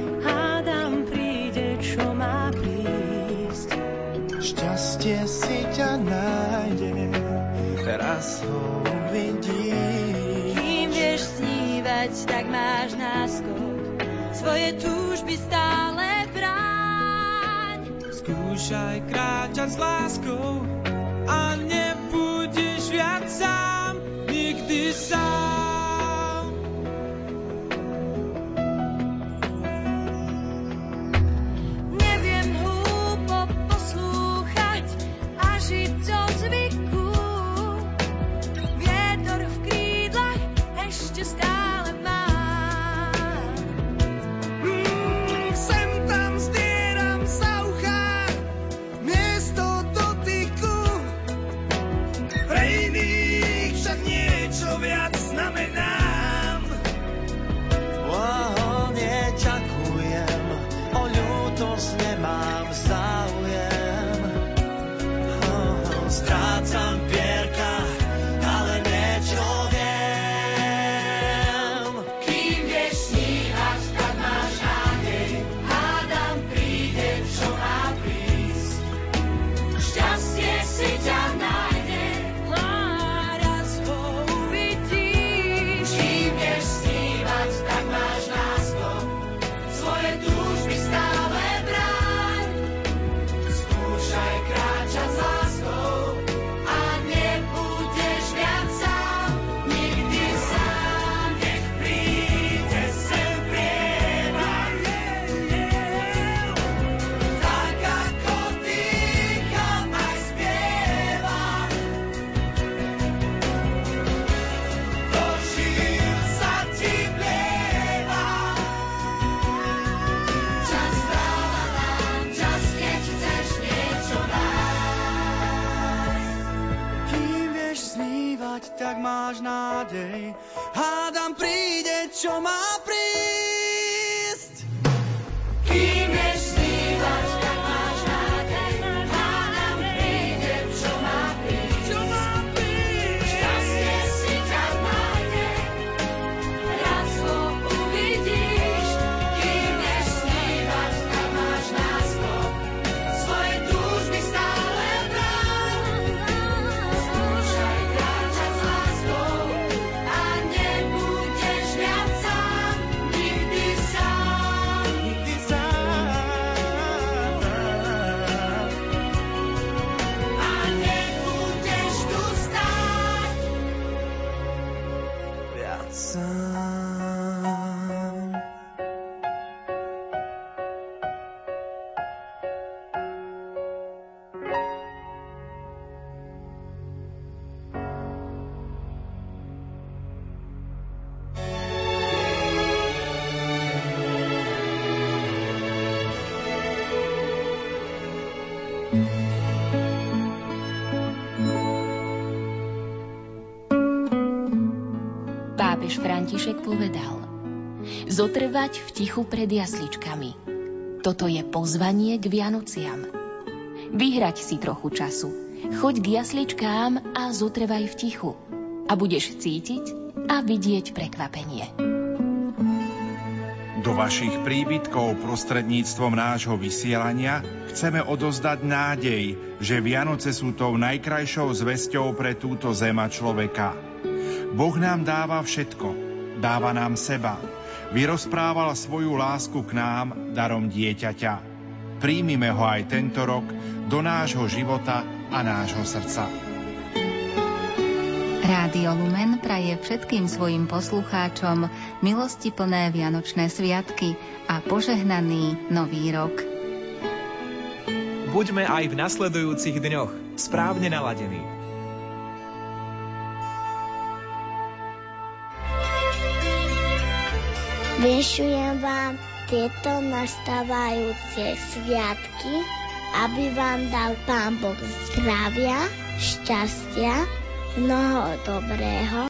Raz ho uvidíš. Kým vieš snívať, tak máš náskok. Svoje túžby stále bráň. Skúšaj kráčať s láskou a nebudeš viac sám, nikdy sám. František povedal Zotrvať v tichu pred jasličkami. Toto je pozvanie k Vianociam. Vyhrať si trochu času. Choď k jasličkám a zotrvaj v tichu. A budeš cítiť a vidieť prekvapenie. Do vašich príbytkov prostredníctvom nášho vysielania chceme odozdať nádej, že Vianoce sú tou najkrajšou zvesťou pre túto zema človeka. Boh nám dáva všetko. Dáva nám seba. Vyrozprával svoju lásku k nám darom dieťaťa. Príjmime ho aj tento rok do nášho života a nášho srdca. Rádio Lumen praje všetkým svojim poslucháčom milosti plné Vianočné sviatky a požehnaný Nový rok. Buďme aj v nasledujúcich dňoch správne naladení. Vyšujem vám tieto nastávajúce sviatky, aby vám dal Pán Boh zdravia, šťastia, mnoho dobrého